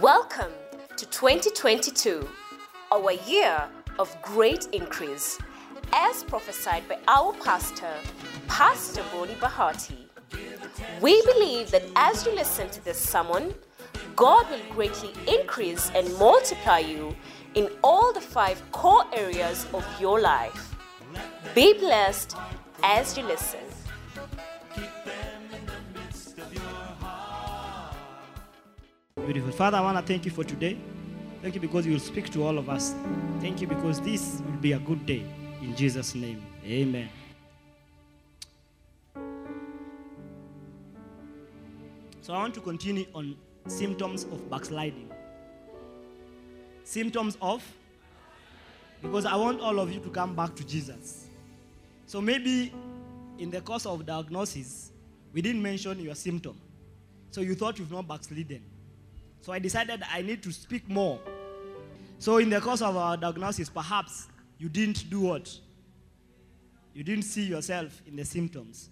Welcome to 2022, our year of great increase, as prophesied by our pastor, Pastor Bonnie Bahati. We believe that as you listen to this sermon, God will greatly increase and multiply you in all the five core areas of your life. Be blessed as you listen. Beautiful. Father, I want to thank you for today. Thank you because you will speak to all of us. Thank you because this will be a good day. In Jesus' name, amen. So I want to continue on symptoms of backsliding. Symptoms of? Because I want all of you to come back to Jesus. So maybe in the course of diagnosis, we didn't mention your symptom. So you thought you've not backslidden. So I decided I need to speak more. So in the course of our diagnosis, perhaps you didn't do what? You didn't see yourself in the symptoms.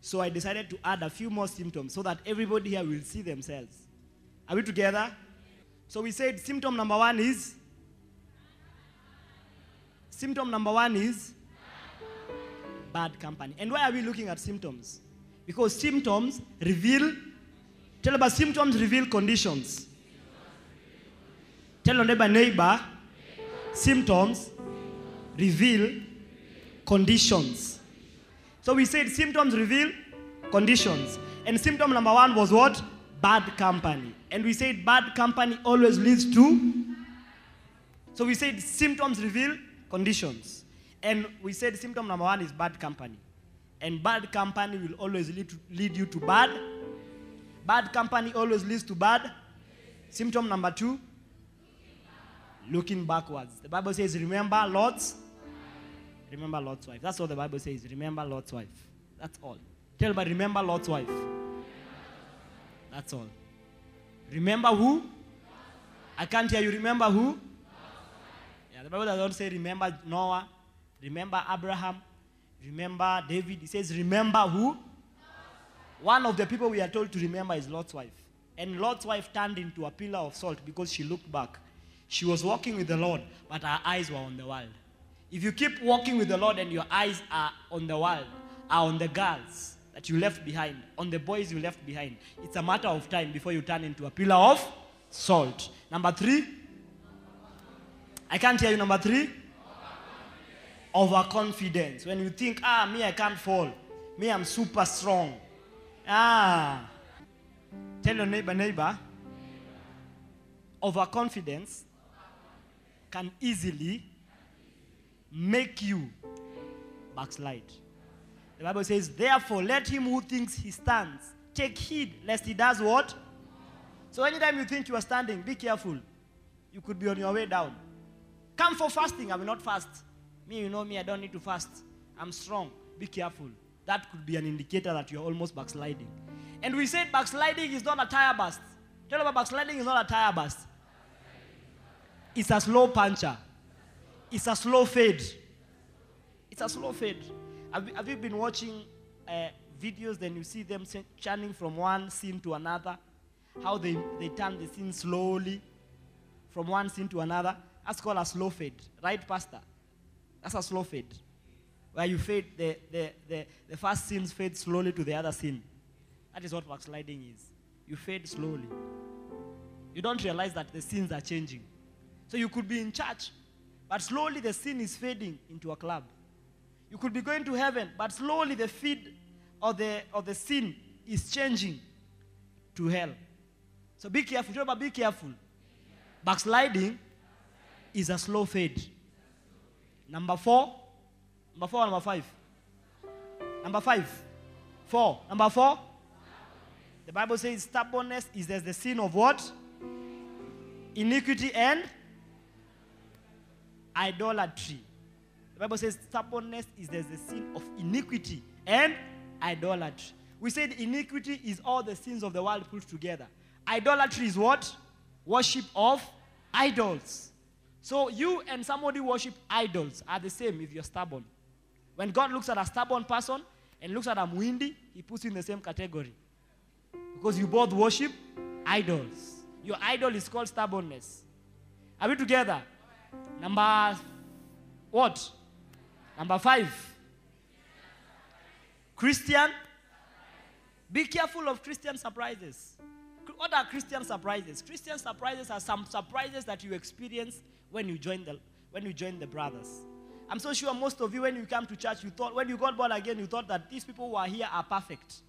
So I decided to add a few more symptoms so that everybody here will see themselves. Are we together? So we said symptom number one is symptom number one is bad company. And why are we looking at symptoms? Because symptoms reveal Tell about symptoms reveal conditions. Tell your neighbor, neighbor, symptoms reveal conditions. So we said symptoms reveal conditions. And symptom number one was what? Bad company. And we said bad company always leads to. So we said symptoms reveal conditions. And we said symptom number one is bad company. And bad company will always lead, to, lead you to bad Bad company always leads to bad. Symptom number two, looking backwards. The Bible says, remember Lot's. Remember Lot's wife. That's what the Bible says. Remember Lot's wife. That's all. Tell me, remember Lot's wife. That's all. Remember who? I can't hear you. Remember who? Yeah, the Bible doesn't say remember Noah, remember Abraham, remember David. It says remember who? One of the people we are told to remember is Lot's wife. And Lot's wife turned into a pillar of salt because she looked back. She was walking with the Lord, but her eyes were on the world. If you keep walking with the Lord and your eyes are on the world, are on the girls that you left behind, on the boys you left behind, it's a matter of time before you turn into a pillar of salt. Number three. I can't hear you. Number three. Overconfidence. When you think, ah, me, I can't fall. Me, I'm super strong. Ah. Tell your neighbor, neighbor, overconfidence can easily make you backslide. The Bible says, therefore, let him who thinks he stands take heed lest he does what? So anytime you think you are standing, be careful. You could be on your way down. Come for fasting. I will not fast. Me, you know me, I don't need to fast. I'm strong. Be careful that could be an indicator that you're almost backsliding. And we said backsliding is not a tire burst. Tell about backsliding is not a tire burst. It's a slow puncher. It's a slow fade. It's a slow fade. Have, have you been watching uh, videos, then you see them churning from one scene to another? How they, they turn the scene slowly from one scene to another? That's called a slow fade. Right, Pastor? That's a slow fade where you fade, the, the, the, the first scenes fade slowly to the other scene. That is what backsliding is. You fade slowly. You don't realize that the scenes are changing. So you could be in church, but slowly the scene is fading into a club. You could be going to heaven, but slowly the feed or the, or the scene is changing to hell. So be careful. Remember, be careful. Backsliding is a slow fade. Number four, Number four number five? Number five. Four. Number four? The Bible says stubbornness is as the sin of what? Iniquity and idolatry. The Bible says stubbornness is as the sin of iniquity and idolatry. We said iniquity is all the sins of the world put together. Idolatry is what? Worship of idols. So you and somebody worship idols are the same if you're stubborn. When God looks at a stubborn person and looks at a muindi, he puts you in the same category. Because you both worship idols. Your idol is called stubbornness. Are we together? Number what? Number five. Christian. Be careful of Christian surprises. What are Christian surprises? Christian surprises are some surprises that you experience when you join the when you join the brothers. I'm so sure most of you, when you come to church, you thought when you got born again, you thought that these people who are here are perfect.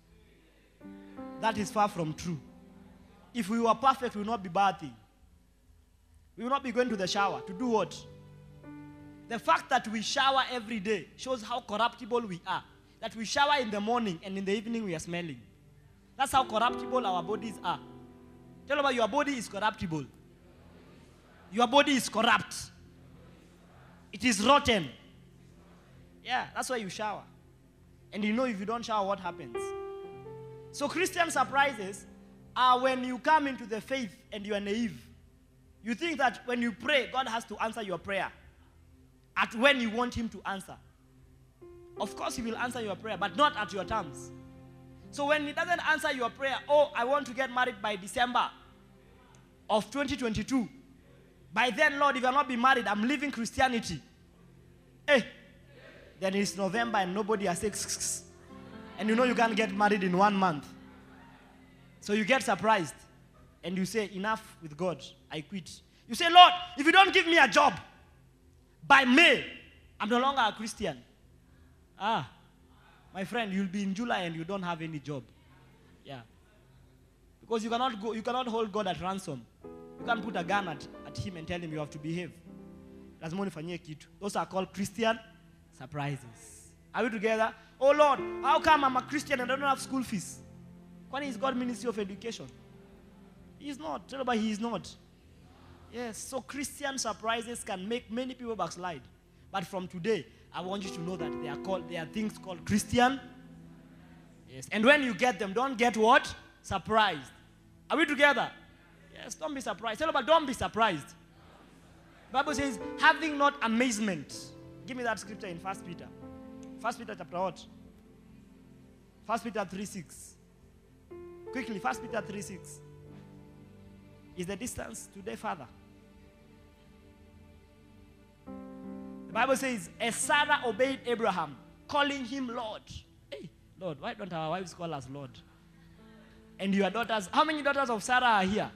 That is far from true. If we were perfect, we will not be bathing. We will not be going to the shower. To do what? The fact that we shower every day shows how corruptible we are. That we shower in the morning and in the evening we are smelling. That's how corruptible our bodies are. Tell about your body is corruptible. Your body is corrupt. It is rotten. Yeah, that's why you shower. And you know if you don't shower, what happens? So, Christian surprises are when you come into the faith and you are naive. You think that when you pray, God has to answer your prayer at when you want Him to answer. Of course, He will answer your prayer, but not at your terms. So, when He doesn't answer your prayer, oh, I want to get married by December of 2022. By then, Lord, if you're not be married, I'm leaving Christianity. Hey, then it's November and nobody has sex. And you know you can't get married in one month. So you get surprised and you say, Enough with God, I quit. You say, Lord, if you don't give me a job by May, I'm no longer a Christian. Ah, my friend, you'll be in July and you don't have any job. Yeah. Because you cannot go, you cannot hold God at ransom. You can't put a gun at, at him and tell him you have to behave. Lazima unifanyie kitu. Those are called Christian surprises. Are we together? Oh Lord, how come I'm a Christian and I don't have school fees? Kwani is God Ministry of Education? He is not. Tell about he is not. Yes, so Christian surprises can make many people backslide. But from today, I want you to know that they are called they are things called Christian. Yes. And when you get them, don't get what? Surprised. Are we together? Yes, don't be surprised. Tell about don't be surprised. Bible says, having not amazement. Give me that scripture in First Peter. First Peter chapter what? First Peter 3 6. Quickly, First Peter 3 6. Is the distance today further? The Bible says, as Sarah obeyed Abraham, calling him Lord. Hey, Lord, why don't our wives call us Lord? And your daughters, how many daughters of Sarah are here?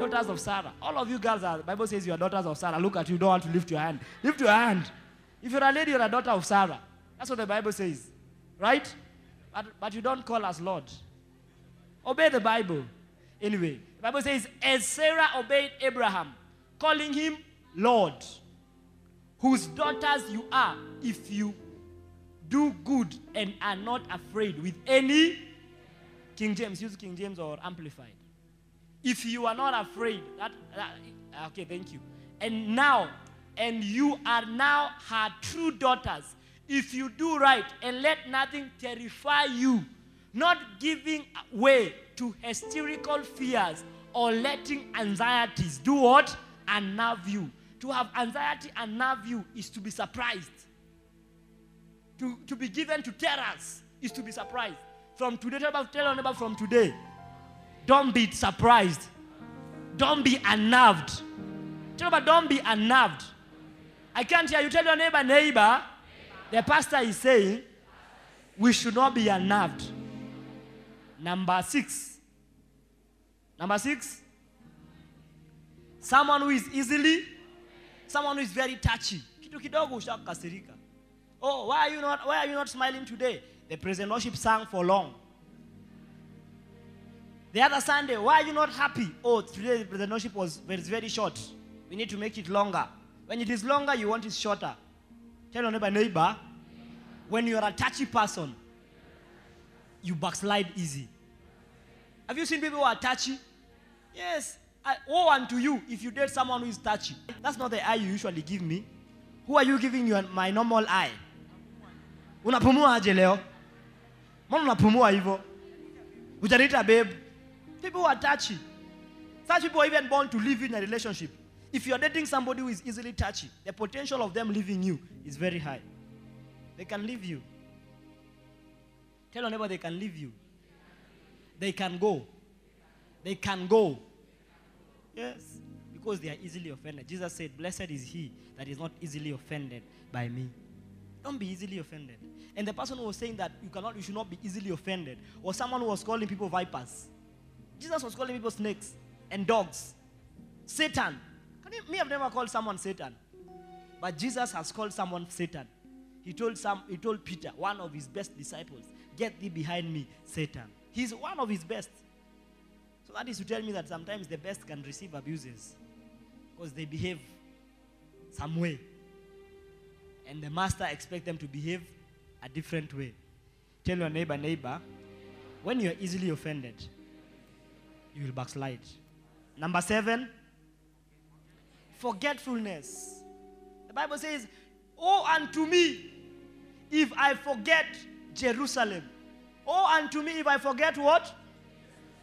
Daughters of Sarah. All of you girls are, the Bible says you are daughters of Sarah. Look at you, don't want to lift your hand. Lift your hand. If you're a lady, you're a daughter of Sarah. That's what the Bible says. Right? But, but you don't call us Lord. Obey the Bible. Anyway, the Bible says, as Sarah obeyed Abraham, calling him Lord, whose daughters you are, if you do good and are not afraid with any King James, use King James or Amplified. If you are not afraid, that, that okay, thank you. And now, and you are now her true daughters, if you do right and let nothing terrify you, not giving way to hysterical fears or letting anxieties do what? Unnerve you. To have anxiety unnerve you is to be surprised. To, to be given to terrors is to be surprised. From today, tell about, tell your neighbor from today. Don't be surprised. Don't be unnerved. Tell about don't be unnerved. I can't hear you. Tell your neighbor, neighbor, the pastor is saying we should not be unnerved. Number six. Number six. Someone who is easily, someone who is very touchy. Oh, why are you not why are you not smiling today? The present worship sang for long. The other Sunday, why are you not happy? Oh, today the worship was very, very short. We need to make it longer. When it is longer, you want it shorter. Tell your neighbor, neighbor, when you are a touchy person, you backslide easy. Have you seen people who are touchy? Yes. I, woe unto you if you date someone who is touchy. That's not the eye you usually give me. Who are you giving your, my normal eye? Unapumua aje leo? Mbona unapumua hivyo? Ujaniita babe. People who are touchy. Such people are even born to live in a relationship. If you're dating somebody who is easily touchy, the potential of them leaving you is very high. They can leave you. Tell your neighbor they can leave you. They can go. They can go. Yes. Because they are easily offended. Jesus said, Blessed is he that is not easily offended by me. Don't be easily offended. And the person who was saying that you cannot, you should not be easily offended, or someone who was calling people vipers. Jesus was calling people snakes and dogs. Satan. Can you, me, I've never called someone Satan. But Jesus has called someone Satan. He told some, he told Peter, one of his best disciples, get thee behind me, Satan. He's one of his best. So that is to tell me that sometimes the best can receive abuses because they behave some way. And the master expects them to behave a different way. Tell your neighbor, neighbor, when you're easily offended, you will backslide. Number seven, forgetfulness. The Bible says, Oh, unto me, if I forget Jerusalem. Oh, unto me, if I forget what?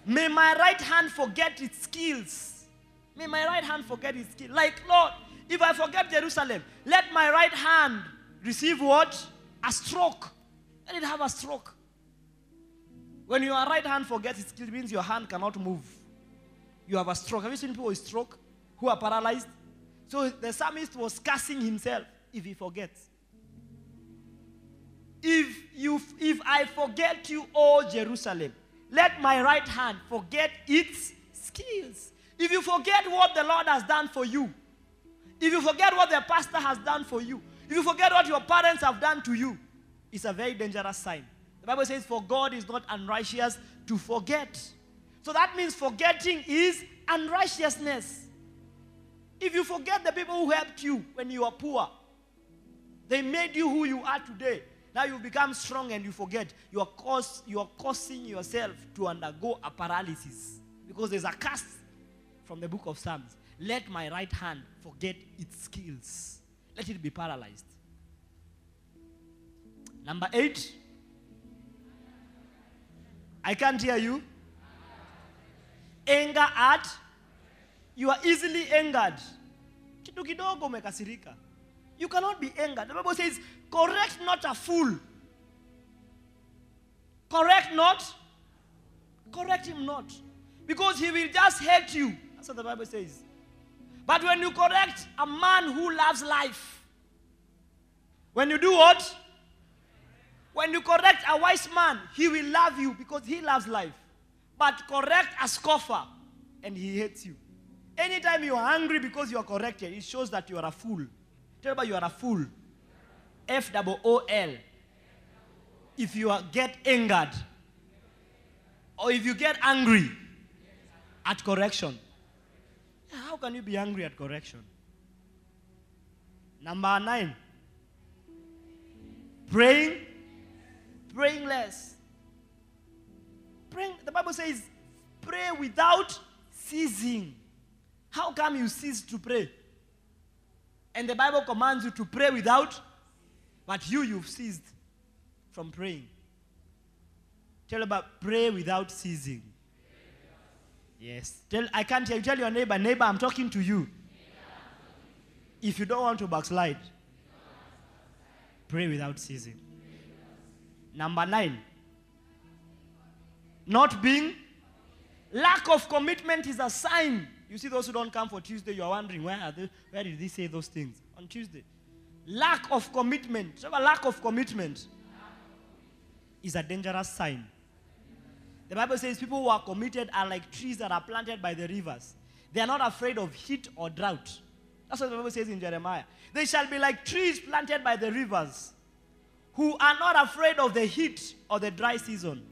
May my right hand forget its skills. May my right hand forget its skills. Like, Lord, if I forget Jerusalem, let my right hand receive what? A stroke. Let it have a stroke. When your right hand forgets its skills, it means your hand cannot move. You have a stroke. Have you seen people with stroke who are paralyzed? So the psalmist was cursing himself if he forgets. If you if I forget you, O Jerusalem, let my right hand forget its skills. If you forget what the Lord has done for you, if you forget what the pastor has done for you, if you forget what your parents have done to you, it's a very dangerous sign. The Bible says, For God is not unrighteous to forget. So that means forgetting is unrighteousness. If you forget the people who helped you when you were poor, they made you who you are today. Now you become strong and you forget. You are, cause, you are causing yourself to undergo a paralysis. Because there's a curse from the book of Psalms. Let my right hand forget its skills. Let it be paralyzed. Number eight. I can't hear you. Anger at. You are easily angered. Kitu kidogo umekasirika. You cannot be angered. The Bible says, correct not a fool. Correct not. Correct him not. Because he will just hate you. That's what the Bible says. But when you correct a man who loves life, when you do what? When you correct a wise man, he will love you because he loves life. But correct a scoffer, and he hates you. Anytime you are angry because you are corrected, it shows that you are a fool. Tell me you are a fool. F O O L. If you are, get angered, or if you get angry at correction, how can you be angry at correction? Number nine, praying, praying less. Praying, the Bible says, pray without ceasing. How come you cease to pray? And the Bible commands you to pray without, but you, you've ceased from praying. Tell about pray without ceasing. Yes. Tell, I can't hear you. Tell your neighbor, neighbor, I'm talking to you. If you don't want to backslide, pray without ceasing. Number nine, not being, lack of commitment is a sign. You see those who don't come for Tuesday, you are wondering, where, are they, where did they say those things? On Tuesday. Lack of commitment. So a lack of commitment is a dangerous sign. The Bible says people who are committed are like trees that are planted by the rivers. They are not afraid of heat or drought. That's what the Bible says in Jeremiah. They shall be like trees planted by the rivers who are not afraid of the heat or the dry season.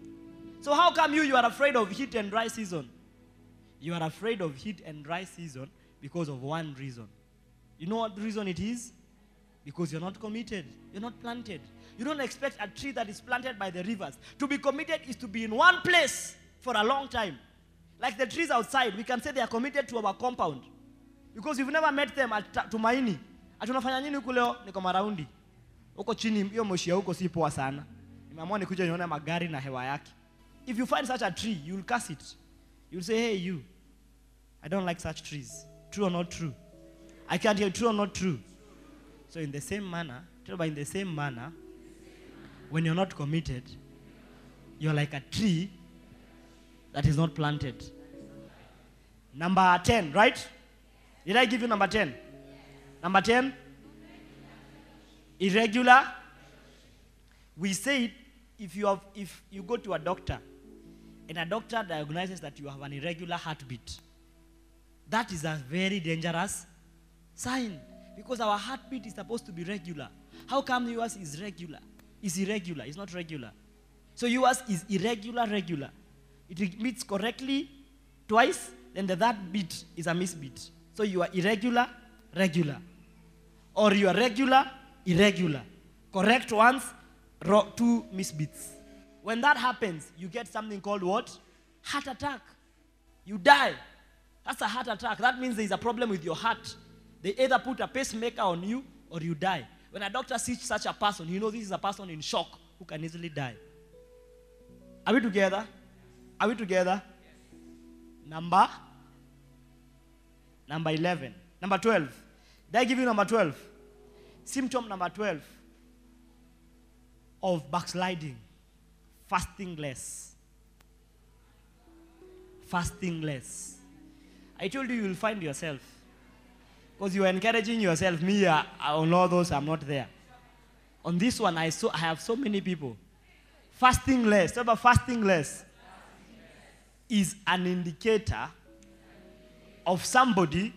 So how come you you are afraid of heat and dry season? You are afraid of heat and dry season because of one reason. You know what reason it is? Because you're not committed. You're not planted. You don't expect a tree that is planted by the rivers. To be committed is to be in one place for a long time. Like the trees outside, we can say they are committed to our compound. Because you've never met them at Tumaini. Atunafanya nini huku leo? Niko maraundi. Huko chini hiyo moshi ya huko si poa sana. Nimeamua nikuja nione magari na hewa yake. If you find such a tree, you'll curse it. You'll say, hey you, I don't like such trees. True or not true? I can't hear true or not true. So in the same manner, tell by in the same manner, when you're not committed, you're like a tree that is not planted. Number 10, right? Did I give you number 10? Number 10? Irregular. We said if you have if you go to a doctor and a doctor diagnoses that you have an irregular heartbeat, that is a very dangerous sign because our heartbeat is supposed to be regular. How come yours is regular? Is irregular. It's not regular. So yours is irregular, regular. It beats correctly twice, then the third beat is a misbeat. So you are irregular, regular. Or you are regular, irregular. Correct once, ro- two misbeats. When that happens, you get something called what? Heart attack. You die. That's a heart attack. That means there is a problem with your heart. They either put a pacemaker on you or you die. When a doctor sees such a person, you know this is a person in shock who can easily die. Are we together? Are we together? Number? Number 11. Number 12. Did I give you number 12? Symptom number 12 of backsliding fasting less. Fasting less. I told you you will find yourself. Because you are encouraging yourself. Me, uh, on all those, I'm not there. On this one, I, saw, I have so many people. Fasting less. Talk about fasting less. Is an indicator of somebody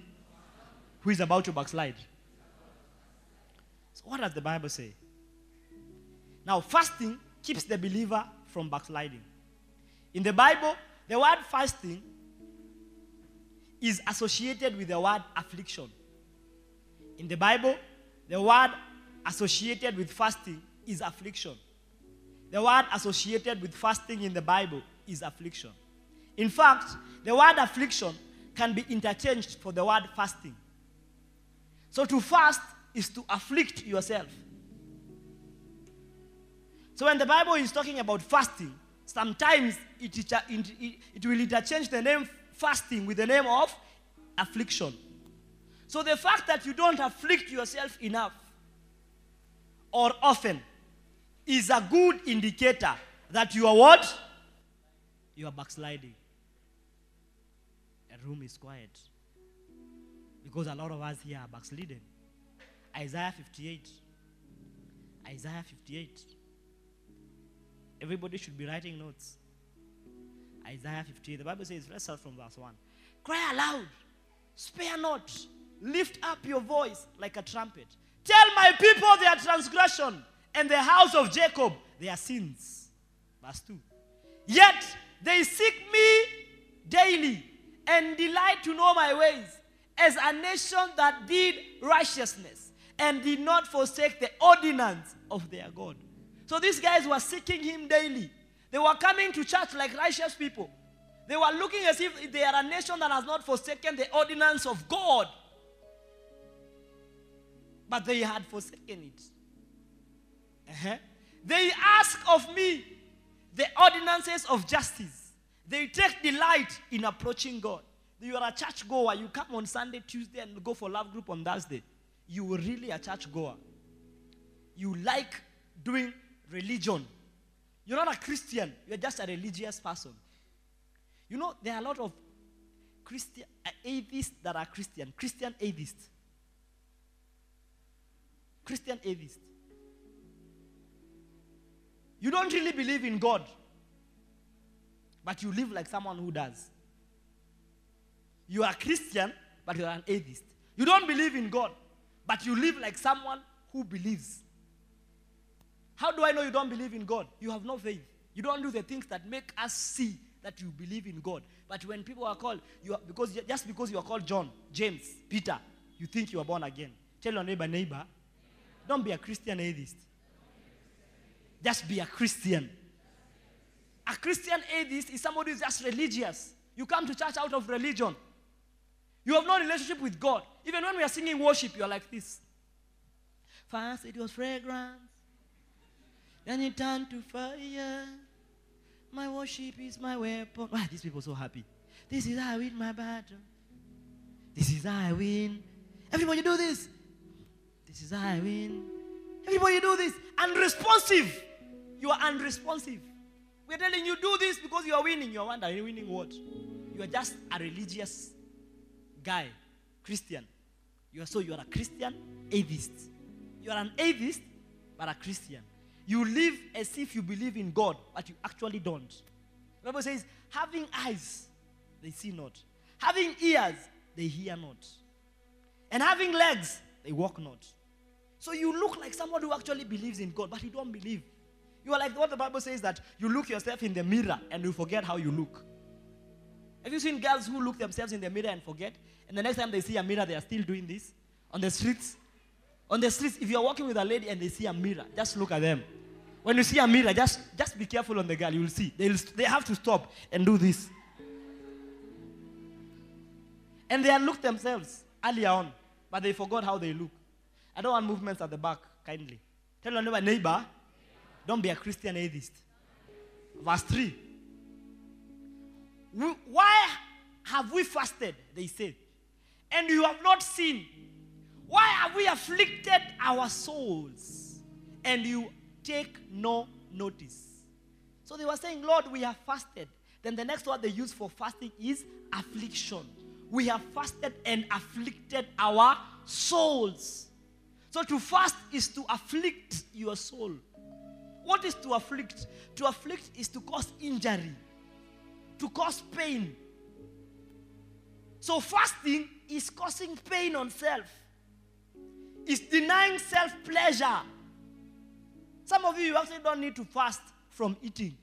who is about to backslide. What does the Bible say? Now, fasting keeps the believer from backsliding. In the Bible, the word fasting is associated with the word affliction. In the Bible, the word associated with fasting is affliction. The word associated with fasting in the Bible is affliction. In fact, the word affliction can be interchanged for the word fasting. So to fast is to afflict yourself. So when the Bible is talking about fasting, sometimes it, it, it, will interchange the name fasting with the name of affliction. So the fact that you don't afflict yourself enough or often is a good indicator that you are what? You are backsliding. A room is quiet. Because a lot of us here are backsliding. Isaiah 58. Isaiah 58. Everybody should be writing notes. Isaiah 58. The Bible says, let's start from verse 1. Cry aloud, spare not, lift up your voice like a trumpet. Tell my people their transgression and the house of Jacob their sins. Verse 2. Yet they seek me daily and delight to know my ways as a nation that did righteousness and did not forsake the ordinance of their God. So these guys were seeking him daily. They were coming to church like righteous people. They were looking as if they are a nation that has not forsaken the ordinance of God. But they had forsaken it. Uh-huh. They ask of me the ordinances of justice. They take delight in approaching God. You are a church goer. You come on Sunday, Tuesday, and go for love group on Thursday. You are really a church goer. You like doing religion. You're not a Christian. You're just a religious person. You know, there are a lot of Christian uh, atheists that are Christian. Christian atheists. Christian atheists. You don't really believe in God, but you live like someone who does. You are Christian, but you are an atheist. You don't believe in God, but you live like someone who believes. How do I know you don't believe in God? You have no faith. You don't do the things that make us see that you believe in God. But when people are called, you are, because just because you are called John, James, Peter, you think you are born again. Tell your neighbor, neighbor, don't be a Christian atheist. Just be a Christian. A Christian atheist is somebody who's just religious. You come to church out of religion. You have no relationship with God. Even when we are singing worship, you are like this. First it was fragrance, then it turned to fire. My worship is my weapon. Why are these people so happy? This is how I win my battle. This is how I win. Everybody you do this. This is how I win. Everybody you do this. Unresponsive. You are unresponsive. We're telling you do this because you are winning. You are wondering, winning what? You are just a religious guy, Christian. You are so you are a Christian atheist. You are an atheist, but a Christian. You live as if you believe in God, but you actually don't. The Bible says, having eyes, they see not. Having ears, they hear not. And having legs, they walk not. So you look like someone who actually believes in God, but you don't believe. You are like what the Bible says that you look yourself in the mirror and you forget how you look. Have you seen girls who look themselves in the mirror and forget? And the next time they see a mirror, they are still doing this on the streets. On the streets, if you're walking with a lady and they see a mirror, just look at them. When you see a mirror, just, just be careful on the girl. You will see. They'll, they have to stop and do this. And they looked themselves earlier on, but they forgot how they look. I don't want movements at the back, kindly. Tell your neighbor, neighbor, don't be a Christian atheist. Verse 3. Why have we fasted? They said. And you have not seen. Why have we afflicted our souls? And you take no notice. So they were saying, Lord, we have fasted. Then the next word they use for fasting is affliction. We have fasted and afflicted our souls. So to fast is to afflict your soul. What is to afflict? To afflict is to cause injury, to cause pain. So fasting is causing pain on self. It's denying self pleasure. Some of you, you actually don't need to fast from eating.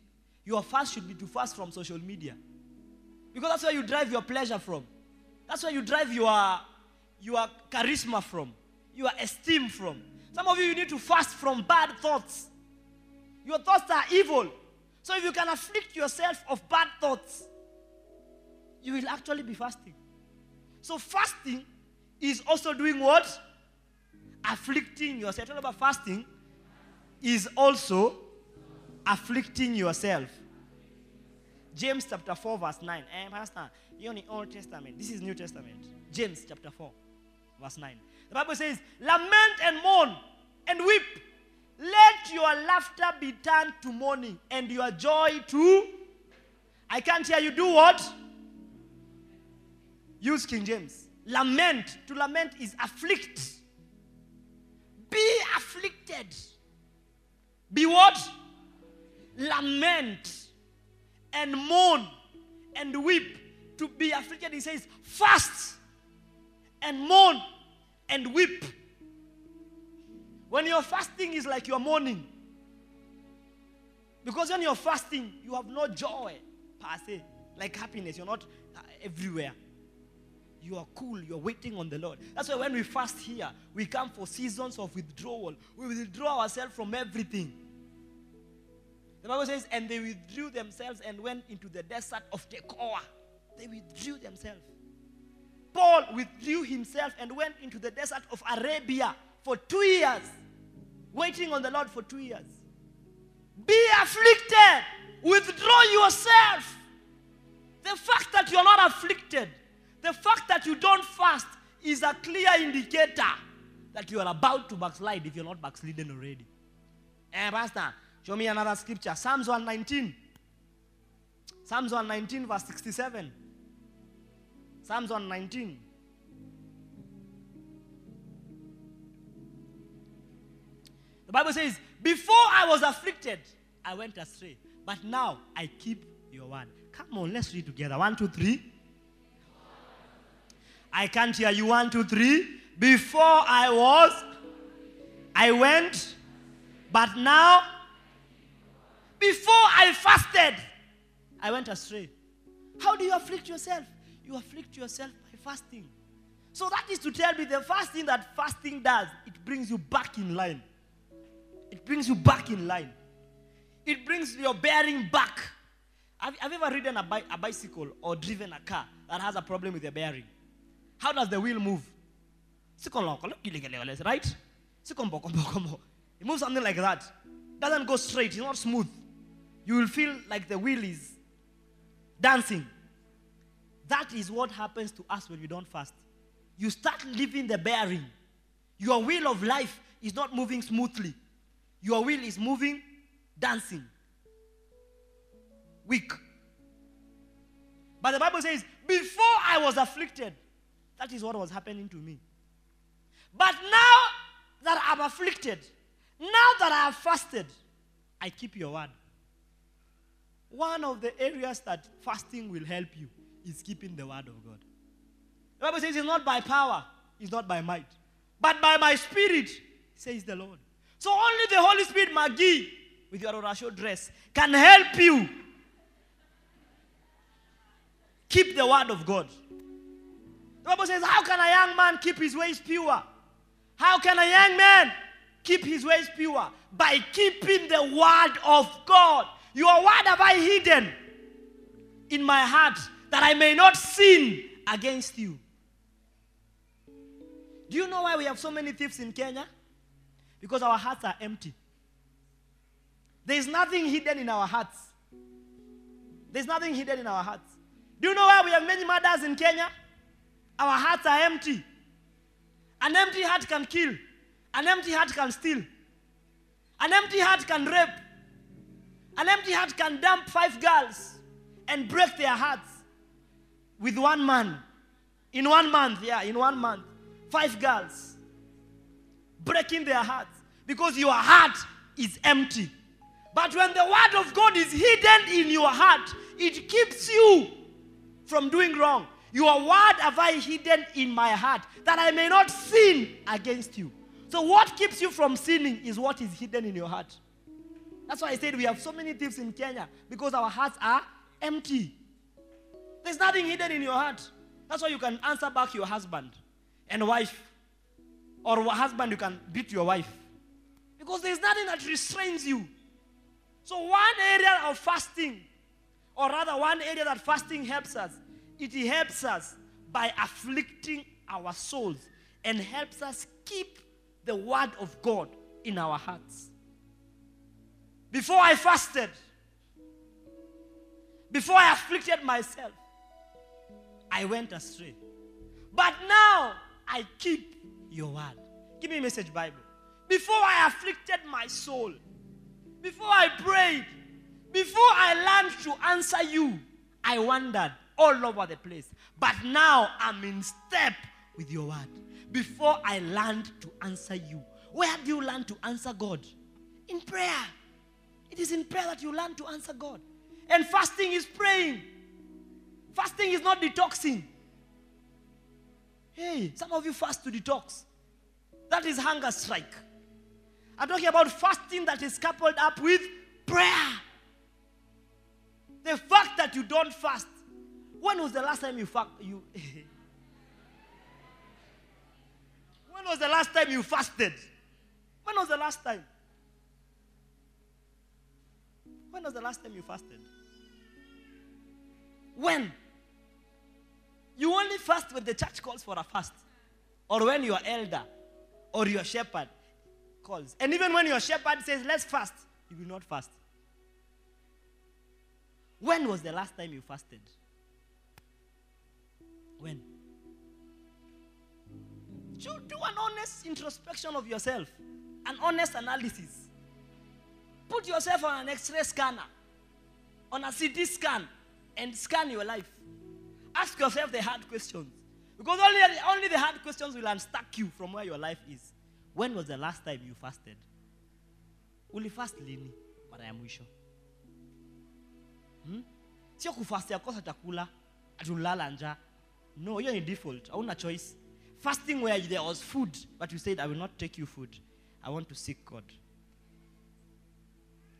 Your fast should be to fast from social media. Because that's where you drive your pleasure from. That's where you drive your, your charisma from, your esteem from. Some of you, you need to fast from bad thoughts. Your thoughts are evil. So if you can afflict yourself of bad thoughts, you will actually be fasting. So fasting is also doing what? Afflicting yourself. Talk about fasting is also afflicting yourself. James chapter 4, verse 9. Eh, Pastor, you're in the Old Testament. This is New Testament. James chapter 4, verse 9. The Bible says, Lament and mourn and weep. Let your laughter be turned to mourning and your joy to. I can't hear you do what? Use King James. Lament. To lament is afflict. Be afflicted. Be what? Lament and mourn and weep. To be afflicted, he says, fast and mourn and weep. When you're fasting, is like you're mourning. Because when you're fasting, you have no joy per se, like happiness. You're not uh, everywhere. You are cool. You're waiting on the Lord. That's why when we fast here, we come for seasons of withdrawal. We withdraw ourselves from everything. The Bible says, and they withdrew themselves and went into the desert of Tekoa. They withdrew themselves. Paul withdrew himself and went into the desert of Arabia for two years, waiting on the Lord for two years. Be afflicted. Withdraw yourself. The fact that you're not afflicted, the fact that you don't fast, is a clear indicator that you are about to backslide if you're not backslidden already. Eh, Pastor, show me another scripture. Psalms 119. Psalms 119, verse 67. Psalms 119. The Bible says, Before I was afflicted, I went astray. But now I keep your word. Come on, let's read together. One, two, three. I can't hear you. One, two, three. Before I was, I went, but now, before I fasted, I went astray. How do you afflict yourself? You afflict yourself by fasting. So that is to tell me the first thing that fasting does, it brings you back in line. It brings you back in line. It brings your bearing back. Have, have you ever ridden a, bi- a bicycle or driven a car that has a problem with the bearing? How does the wheel move? Right? It moves something like that. Doesn't go straight, it's not smooth. You will feel like the wheel is dancing. That is what happens to us when we don't fast. You start living the bearing. Your wheel of life is not moving smoothly. Your wheel is moving, dancing. Weak. But the Bible says, before I was afflicted, That is what was happening to me. But now that I'm afflicted, now that I have fasted, I keep your word. One of the areas that fasting will help you is keeping the word of God. The Bible says it's not by power, it's not by might, but by my spirit, says the Lord. So only the Holy Spirit, Magi, with your Orasho dress, can help you keep the word of God. The Bible says, How can a young man keep his ways pure? How can a young man keep his ways pure? By keeping the word of God. Your word have I hidden in my heart that I may not sin against you. Do you know why we have so many thieves in Kenya? Because our hearts are empty. There is nothing hidden in our hearts. There's nothing hidden in our hearts. Do you know why we have many murders in Kenya? Our hearts are empty. An empty heart can kill. An empty heart can steal. An empty heart can rape. An empty heart can dump five girls and break their hearts with one man. In one month, yeah, in one month. Five girls breaking their hearts because your heart is empty. But when the word of God is hidden in your heart, it keeps you from doing wrong. Your word have I hidden in my heart that I may not sin against you. So, what keeps you from sinning is what is hidden in your heart. That's why I said we have so many thieves in Kenya because our hearts are empty. There's nothing hidden in your heart. That's why you can answer back your husband and wife. Or husband, you can beat your wife. Because there's nothing that restrains you. So, one area of fasting, or rather, one area that fasting helps us, it helps us by afflicting our souls and helps us keep the word of God in our hearts. Before I fasted, before I afflicted myself, I went astray. But now I keep your word. Give me a message, Bible. Before I afflicted my soul, before I prayed, before I learned to answer you, I wandered all over the place. But now I'm in step with your word. Before I learned to answer you, where do you learn to answer God? In prayer. It is in prayer that you learn to answer God. And fasting is praying. Fasting is not detoxing. Hey, some of you fast to detox. That is hunger strike. I'm talking about fasting that is coupled up with prayer. The fact that you don't fast. When was the last time you fast? You when was the last time you fasted? When was the last time? When was the last time you fasted? When? You only fast when the church calls for a fast, or when your elder or your shepherd calls. And even when your shepherd says, let's fast, you will not fast. When was the last time you fasted? When? Do, do an honest introspection of yourself, an honest analysis. Put yourself on an x ray scanner, on a CT scan, and scan your life. Ask yourself the hard questions. Because only, only the hard questions will unstuck you from where your life is. When was the last time you fasted? Ulifast lini mara ya mwisho? Hmm? Sio kufast ya kosa chakula, atulala njaa. No, you're in default. I want Hauna choice. Fasting where there was food, but you said, I will not take you food. I want to seek God.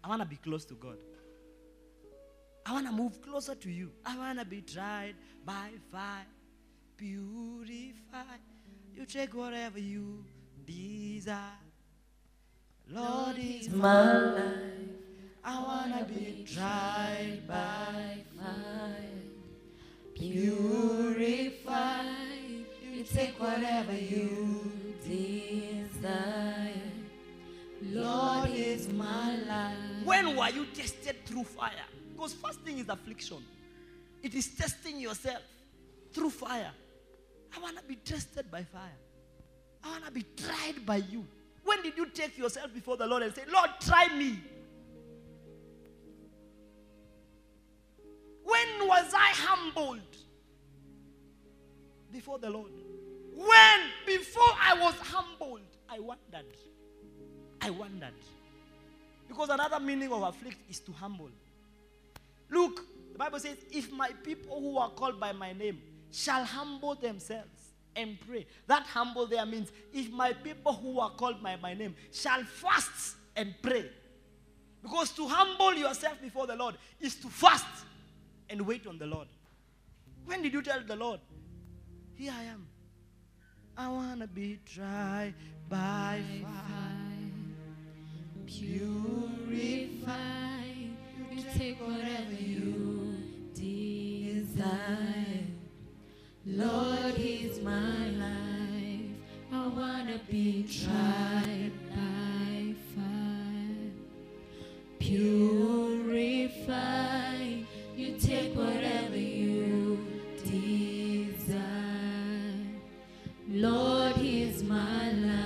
I want to be close to God. I want to move closer to you. I want to be tried by fire, purified. You take whatever you desire. Lord is my life. I want to be tried by fire, purify. You take whatever you desire. Lord is my life. When were you tested through fire? Because fasting is affliction. It is testing yourself through fire. I want to be tested by fire. I want to be tried by you. When did you take yourself before the Lord and say, Lord, try me? Humbled before the Lord. When, before I was humbled, I wondered. I wondered. Because another meaning of afflict is to humble. Look, the Bible says, if my people who are called by my name shall humble themselves and pray. That humble there means if my people who are called by my name shall fast and pray. Because to humble yourself before the Lord is to fast and wait on the Lord. When did you tell the Lord, Here I am? I want to be tried by fire. Purify. You take whatever you desire. Lord, here's my life. I wanna be tried by fire. Purify. You take whatever Lord, here's my life.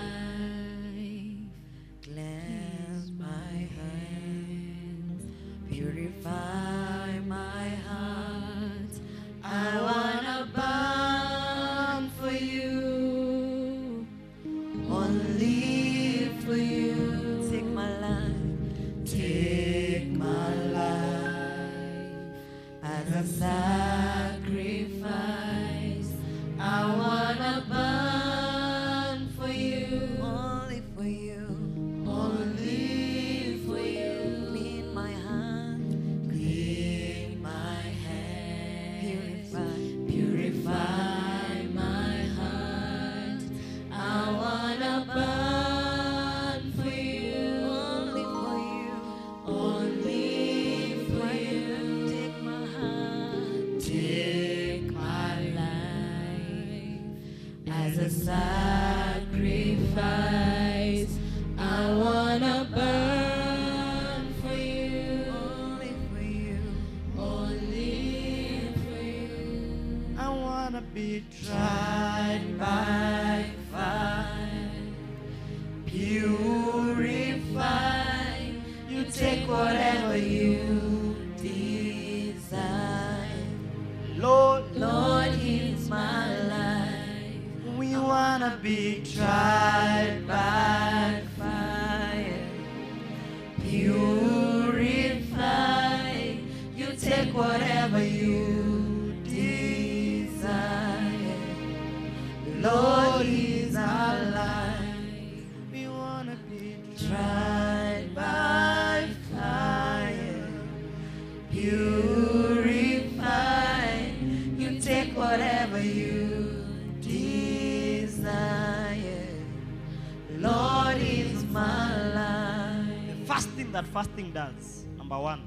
Fasting does, number one,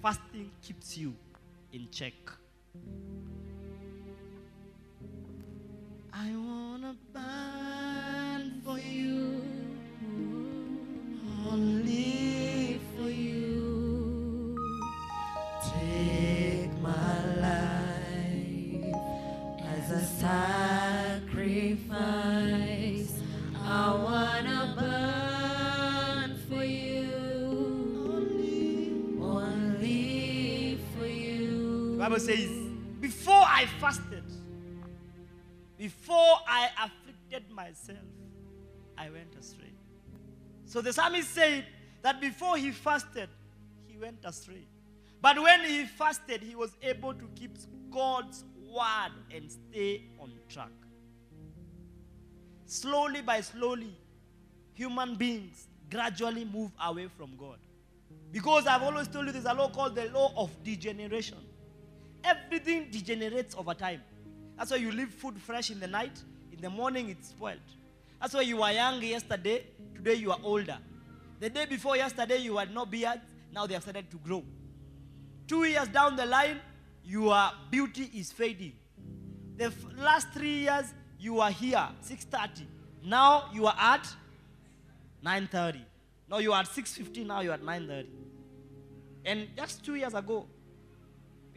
fasting keeps you in check. I wanna burn Bible says, before I fasted, before I afflicted myself, I went astray. So the psalmist said that before he fasted, he went astray. But when he fasted, he was able to keep God's word and stay on track. Slowly by slowly, human beings gradually move away from God. Because I've always told you there's a law called the law of degeneration. Everything degenerates over time. That's why you leave food fresh in the night, in the morning it's spoiled. That's why you were young yesterday, today you are older. The day before yesterday you had no beard, now they have started to grow. Two years down the line, your beauty is fading. The f- last three years, you were here, 6.30. Now you are at 9.30. Now you are at 6.50, now you are at 9.30. And just two years ago.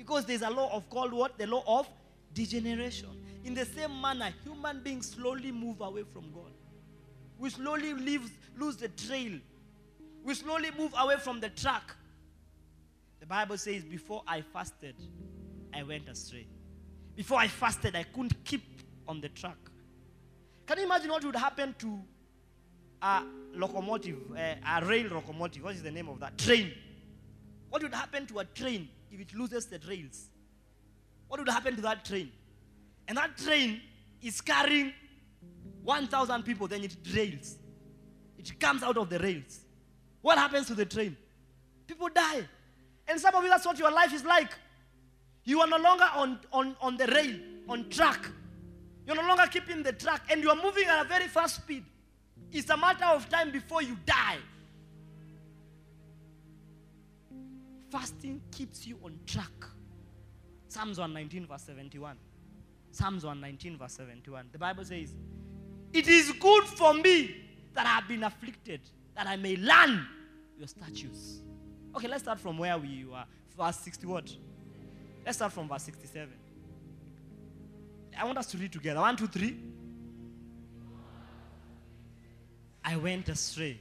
Because there's a law of called what? The law of degeneration. In the same manner, human beings slowly move away from God. We slowly leave, lose the trail. We slowly move away from the track. The Bible says, Before I fasted, I went astray. Before I fasted, I couldn't keep on the track. Can you imagine what would happen to a locomotive, uh, a rail locomotive? What is the name of that? Train. What would happen to a train if it loses the rails? What would happen to that train? And that train is carrying 1,000 people, then it derails. It comes out of the rails. What happens to the train? People die. And some of you, that's what your life is like. You are no longer on, on, on the rail, on track. You're no longer keeping the track, and you are moving at a very fast speed. It's a matter of time before you die. Fasting keeps you on track. Psalms 119, verse 71. Psalms 119, verse 71. The Bible says, It is good for me that I have been afflicted, that I may learn your statutes. Okay, let's start from where we were. Verse 60 what? Let's start from verse 67. I want us to read together. One, two, three. I went astray,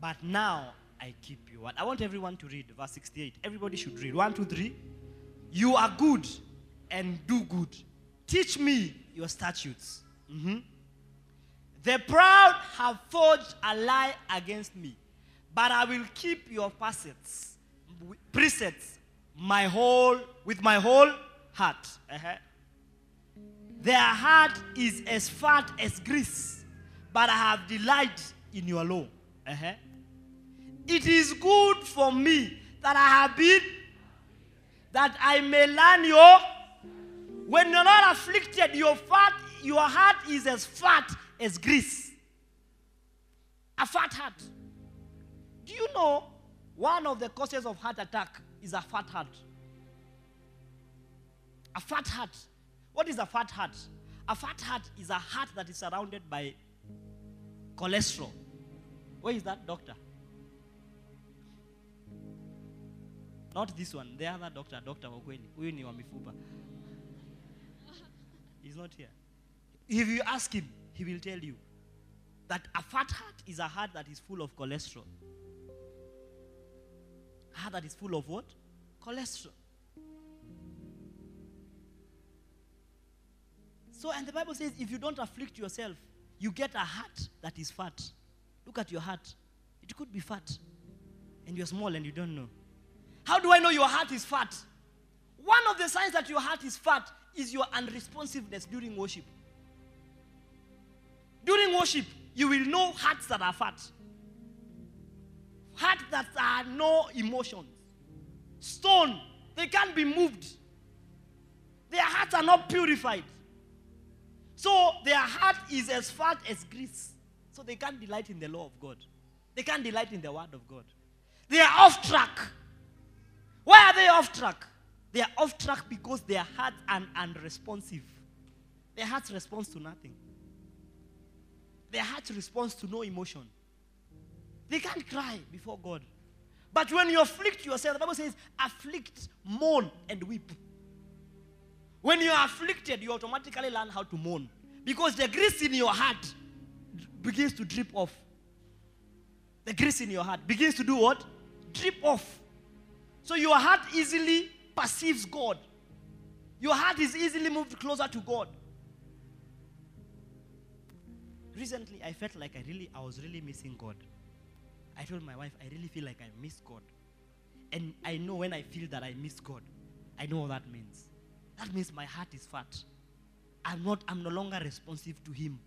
but now I keep you. What? I want everyone to read verse 68. Everybody should read. One, two, three. You are good and do good. Teach me your statutes. Mhm. The proud have forged a lie against me, but I will keep your precepts, precepts, my whole with my whole heart. Uh-huh. Their heart is as fat as grease, but I have delight in your law. Uh-huh. It is good for me that I have been, that I may learn your. When you're not afflicted, your fat, your heart is as fat as grease. A fat heart. Do you know one of the causes of heart attack is a fat heart? A fat heart. What is a fat heart? A fat heart is a heart that is surrounded by cholesterol. Where is that doctor? Not this one, the other doctor, Dr. Okweli. Huyu ni wa mifupa. He's not here. If you ask him, he will tell you that a fat heart is a heart that is full of cholesterol. A heart that is full of what? Cholesterol. So, and the Bible says if you don't afflict yourself, you get a heart that is fat. Look at your heart. It could be fat. And you're small and you don't know. How do I know your heart is fat? One of the signs that your heart is fat is your unresponsiveness during worship. During worship, you will know hearts that are fat. Hearts that are no emotions. Stone, they can't be moved. Their hearts are not purified. So their heart is as fat as grease. So they can't delight in the law of God. They can't delight in the word of God. They are off track. Why are they off track? They are off track because their hearts are unresponsive. Their hearts responds to nothing. Their heart responds to no emotion. They can't cry before God. But when you afflict yourself, the Bible says, afflict, mourn, and weep. When you are afflicted, you automatically learn how to mourn. Because the grease in your heart begins to drip off. The grease in your heart begins to do what? Drip off. So your heart easily perceives God. Your heart is easily moved closer to God. Recently, I felt like I really, I was really missing God. I told my wife, I really feel like I miss God. And I know when I feel that I miss God, I know what that means. That means my heart is fat. I'm not, I'm no longer responsive to Him.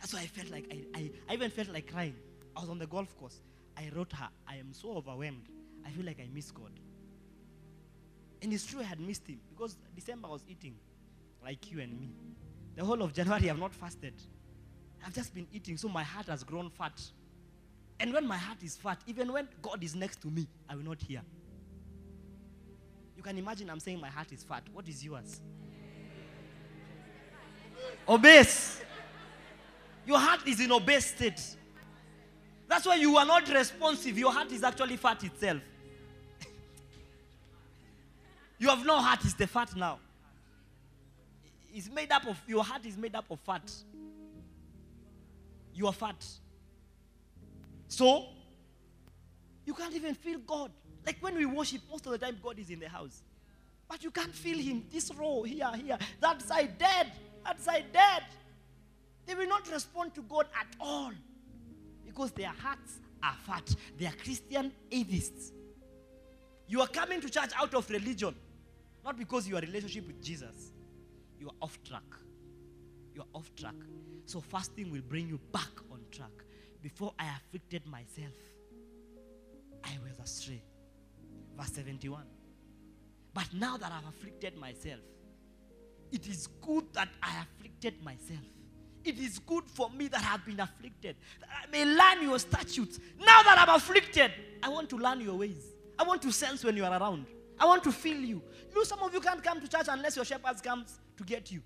That's why I felt like I, I, I even felt like crying. I was on the golf course. I wrote her, I am so overwhelmed. I feel like I miss God. And it's true I had missed him because December I was eating like you and me. The whole of January I've not fasted. I've just been eating, so my heart has grown fat. And when my heart is fat, even when God is next to me, I will not hear. You can imagine I'm saying my heart is fat. What is yours? Obese. Your heart is in obese state. That's why you are not responsive. Your heart is actually fat itself. You have no heart, it's the fat now. It's made up of, your heart is made up of fat. You are fat. So, you can't even feel God. Like when we worship, most of the time God is in the house. But you can't feel Him. This row, here, here, that side, dead. outside dead. They will not respond to God at all because their hearts are fat. They are Christian atheists. You are coming to church out of religion, not because your relationship with Jesus. You are off track. You are off track. So fasting will bring you back on track. Before I afflicted myself, I was astray. Verse 71. But now that I've afflicted myself, it is good that I afflicted myself. It is good for me that I have been afflicted, that I may learn your statutes. Now that I'm afflicted, I want to learn your ways. I want to sense when you are around. I want to fill you. You some of you can't come to church unless your shepherd comes to get you.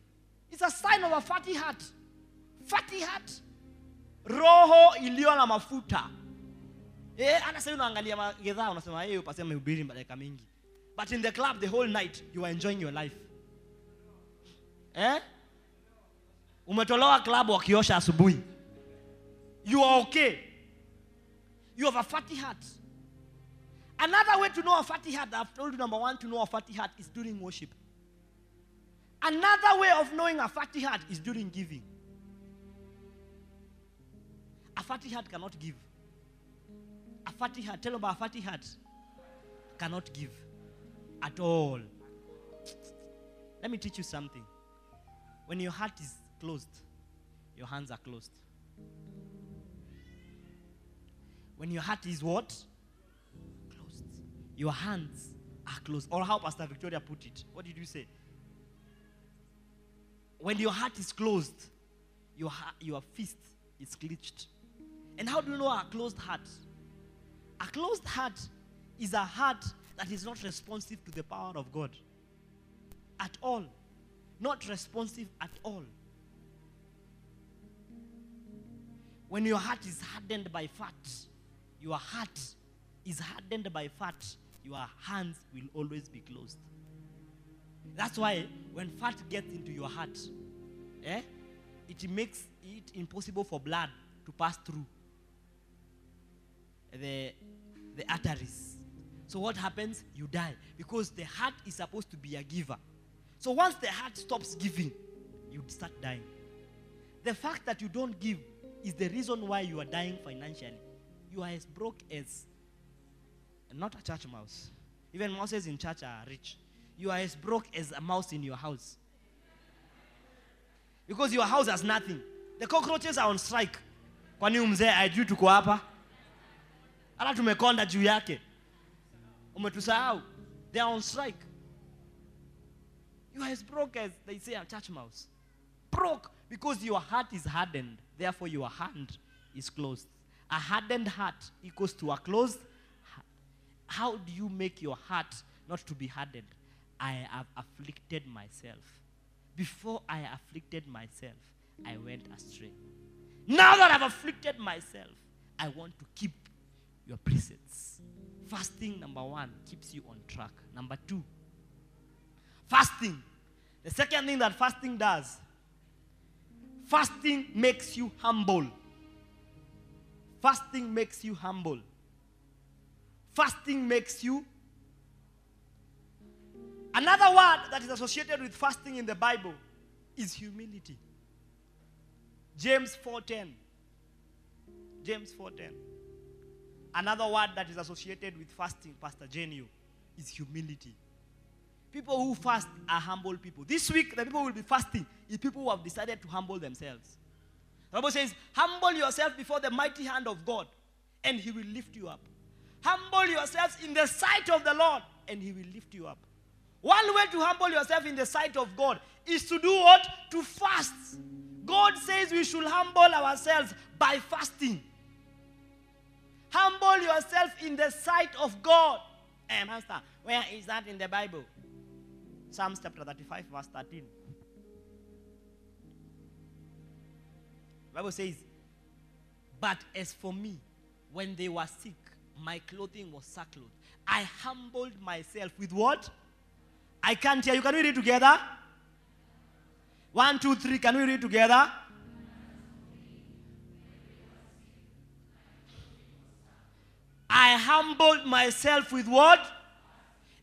It's a sign of a fatty heart. Fatty heart. Roho iliyo na mafuta. Eh, hata sasa unaangalia magedha unasema yeye upasema mhubiri dakika mingi. But in the club the whole night you are enjoying your life. Eh? Umetolewa club wakiosha asubuhi. You are okay. You have a fatty heart. Another way to know a fatty heart, I've told you number one to know a fatty heart is during worship. Another way of knowing a fatty heart is during giving. A fatty heart cannot give. A fatty heart, tell about a fatty heart, cannot give at all. Let me teach you something. When your heart is closed, your hands are closed. When your heart is what? Your hands are closed. Or how Pastor Victoria put it. What did you say? When your heart is closed, your, ha- your fist is clenched. And how do you know a closed heart? A closed heart is a heart that is not responsive to the power of God. At all. Not responsive at all. When your heart is hardened by fat, your heart is hardened by fat, your hands will always be closed. That's why when fat gets into your heart, eh, it makes it impossible for blood to pass through the, the arteries. So what happens? You die because the heart is supposed to be a giver. So once the heart stops giving, you start dying. The fact that you don't give is the reason why you are dying financially. You are as broke as not a church mouse. Even mouses in church are rich. You are as broke as a mouse in your house. Because your house has nothing. The cockroaches are on strike. Kwani mzee ajui tuko hapa? Hata tumekonda juu yake. Umetusahau. They are on strike. You are as broke as they say a church mouse. Broke because your heart is hardened. Therefore, your hand is closed. A hardened heart equals to a closed. How do you make your heart not to be hardened? I have afflicted myself. Before I afflicted myself, I went astray. Now that I've afflicted myself, I want to keep your precepts. Fasting, number one, keeps you on track. Number two, fasting. The second thing that fasting does, fasting makes you humble. Fasting makes you humble. Fasting makes you. Another word that is associated with fasting in the Bible is humility. James 4:10. James 4:10. Another word that is associated with fasting, Pastor Genio, is humility. People who fast are humble people. This week, the people will be fasting is people who have decided to humble themselves. The Bible says, Humble yourself before the mighty hand of God, and he will lift you up. Humble yourselves in the sight of the Lord, and he will lift you up. One way to humble yourself in the sight of God is to do what? To fast. God says we should humble ourselves by fasting. Humble yourself in the sight of God. Hey, Master, where is that in the Bible? Psalms chapter 35, verse 13. Bible says, But as for me, when they were sick, my clothing was sackcloth. I humbled myself with what? I can't hear you. Can we read it together? One, two, three. Can we read together? I humbled myself with what?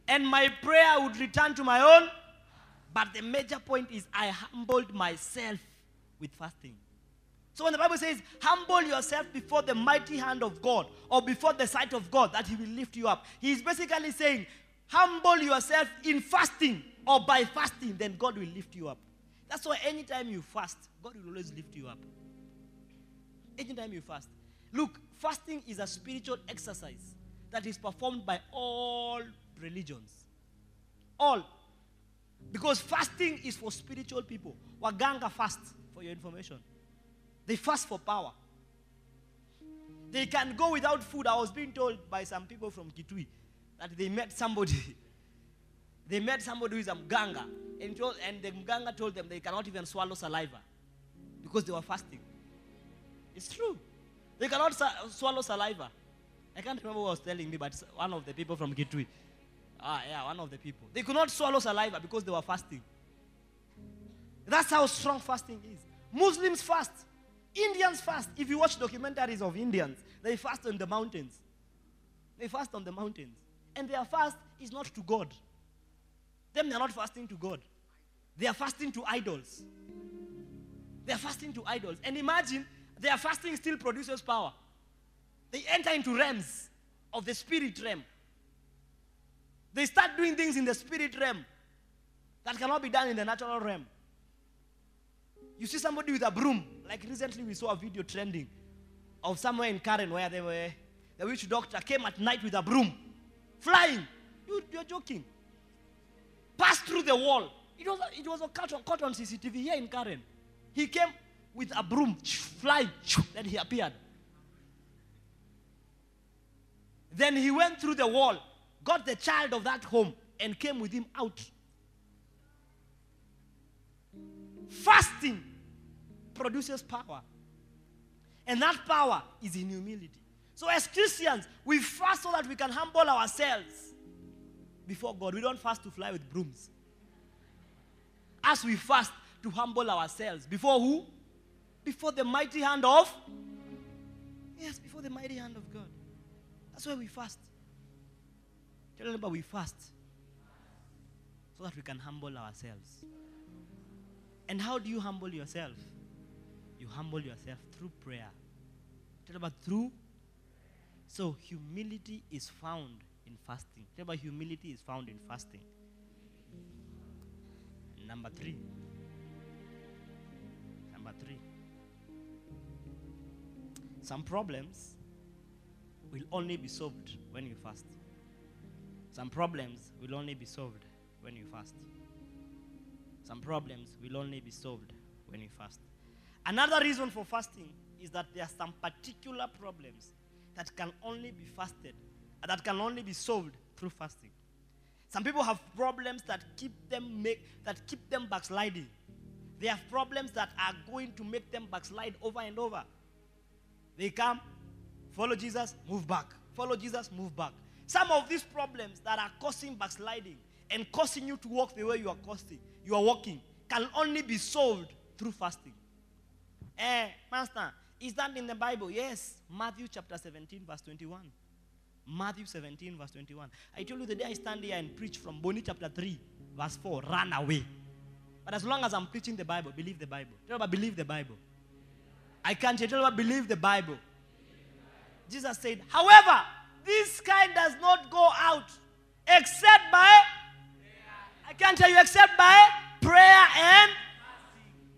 And my prayer would return to my own. But the major point is I humbled myself with fasting. So when the Bible says, humble yourself before the mighty hand of God or before the sight of God, that He will lift you up, He is basically saying, humble yourself in fasting or by fasting, then God will lift you up. That's why anytime you fast, God will always lift you up. Anytime you fast. Look, fasting is a spiritual exercise that is performed by all religions. All. Because fasting is for spiritual people. Waganga fast, for your information. They fast for power. They can go without food. I was being told by some people from Kitui that they met somebody. they met somebody who is a mganga. And, told, and the mganga told them they cannot even swallow saliva because they were fasting. It's true. They cannot sa- swallow saliva. I can't remember who was telling me, but one of the people from Kitui. Ah, yeah, one of the people. They could not swallow saliva because they were fasting. That's how strong fasting is. Muslims fast. Indians fast. If you watch documentaries of Indians, they fast on the mountains. They fast on the mountains. And their fast is not to God. Them, they're not fasting to God. They are fasting to idols. They are fasting to idols. And imagine their fasting still produces power. They enter into realms of the spirit realm. They start doing things in the spirit realm that cannot be done in the natural realm. You see somebody with a broom. Like recently, we saw a video trending of somewhere in Karen where they were, the witch doctor came at night with a broom, flying. You, you're joking. Passed through the wall. It was, it was on, caught on CCTV here in Karen. He came with a broom, flying, then he appeared. Then he went through the wall, got the child of that home, and came with him out. Fasting produces power. And that power is in humility. So, as Christians, we fast so that we can humble ourselves before God. We don't fast to fly with brooms. As we fast to humble ourselves before who? Before the mighty hand of? Yes, before the mighty hand of God. That's why we fast. Tell them we fast so that we can humble ourselves. And how do you humble yourself? You humble yourself through prayer. Tell about through. So humility is found in fasting. Tell about humility is found in fasting. Number three. Number three. Some problems will only be solved when you fast. Some problems will only be solved when you fast. Some problems will only be solved when you fast. Another reason for fasting is that there are some particular problems that can only be fasted, that can only be solved through fasting. Some people have problems that keep them make that keep them backsliding. They have problems that are going to make them backslide over and over. They come, follow Jesus, move back. Follow Jesus, move back. Some of these problems that are causing backsliding and causing you to walk the way you are causing, you are walking, can only be solved through fasting. Eh, Master, is that in the Bible? Yes. Matthew chapter 17, verse 21. Matthew 17, verse 21. I told you the day I stand here and preach from Bonnie chapter 3, verse 4, run away. But as long as I'm preaching the Bible, believe the Bible. Tell about believe the Bible. I can't tell about believe the Bible. Jesus said, however, this kind does not go out except by, I can't tell you, except by prayer and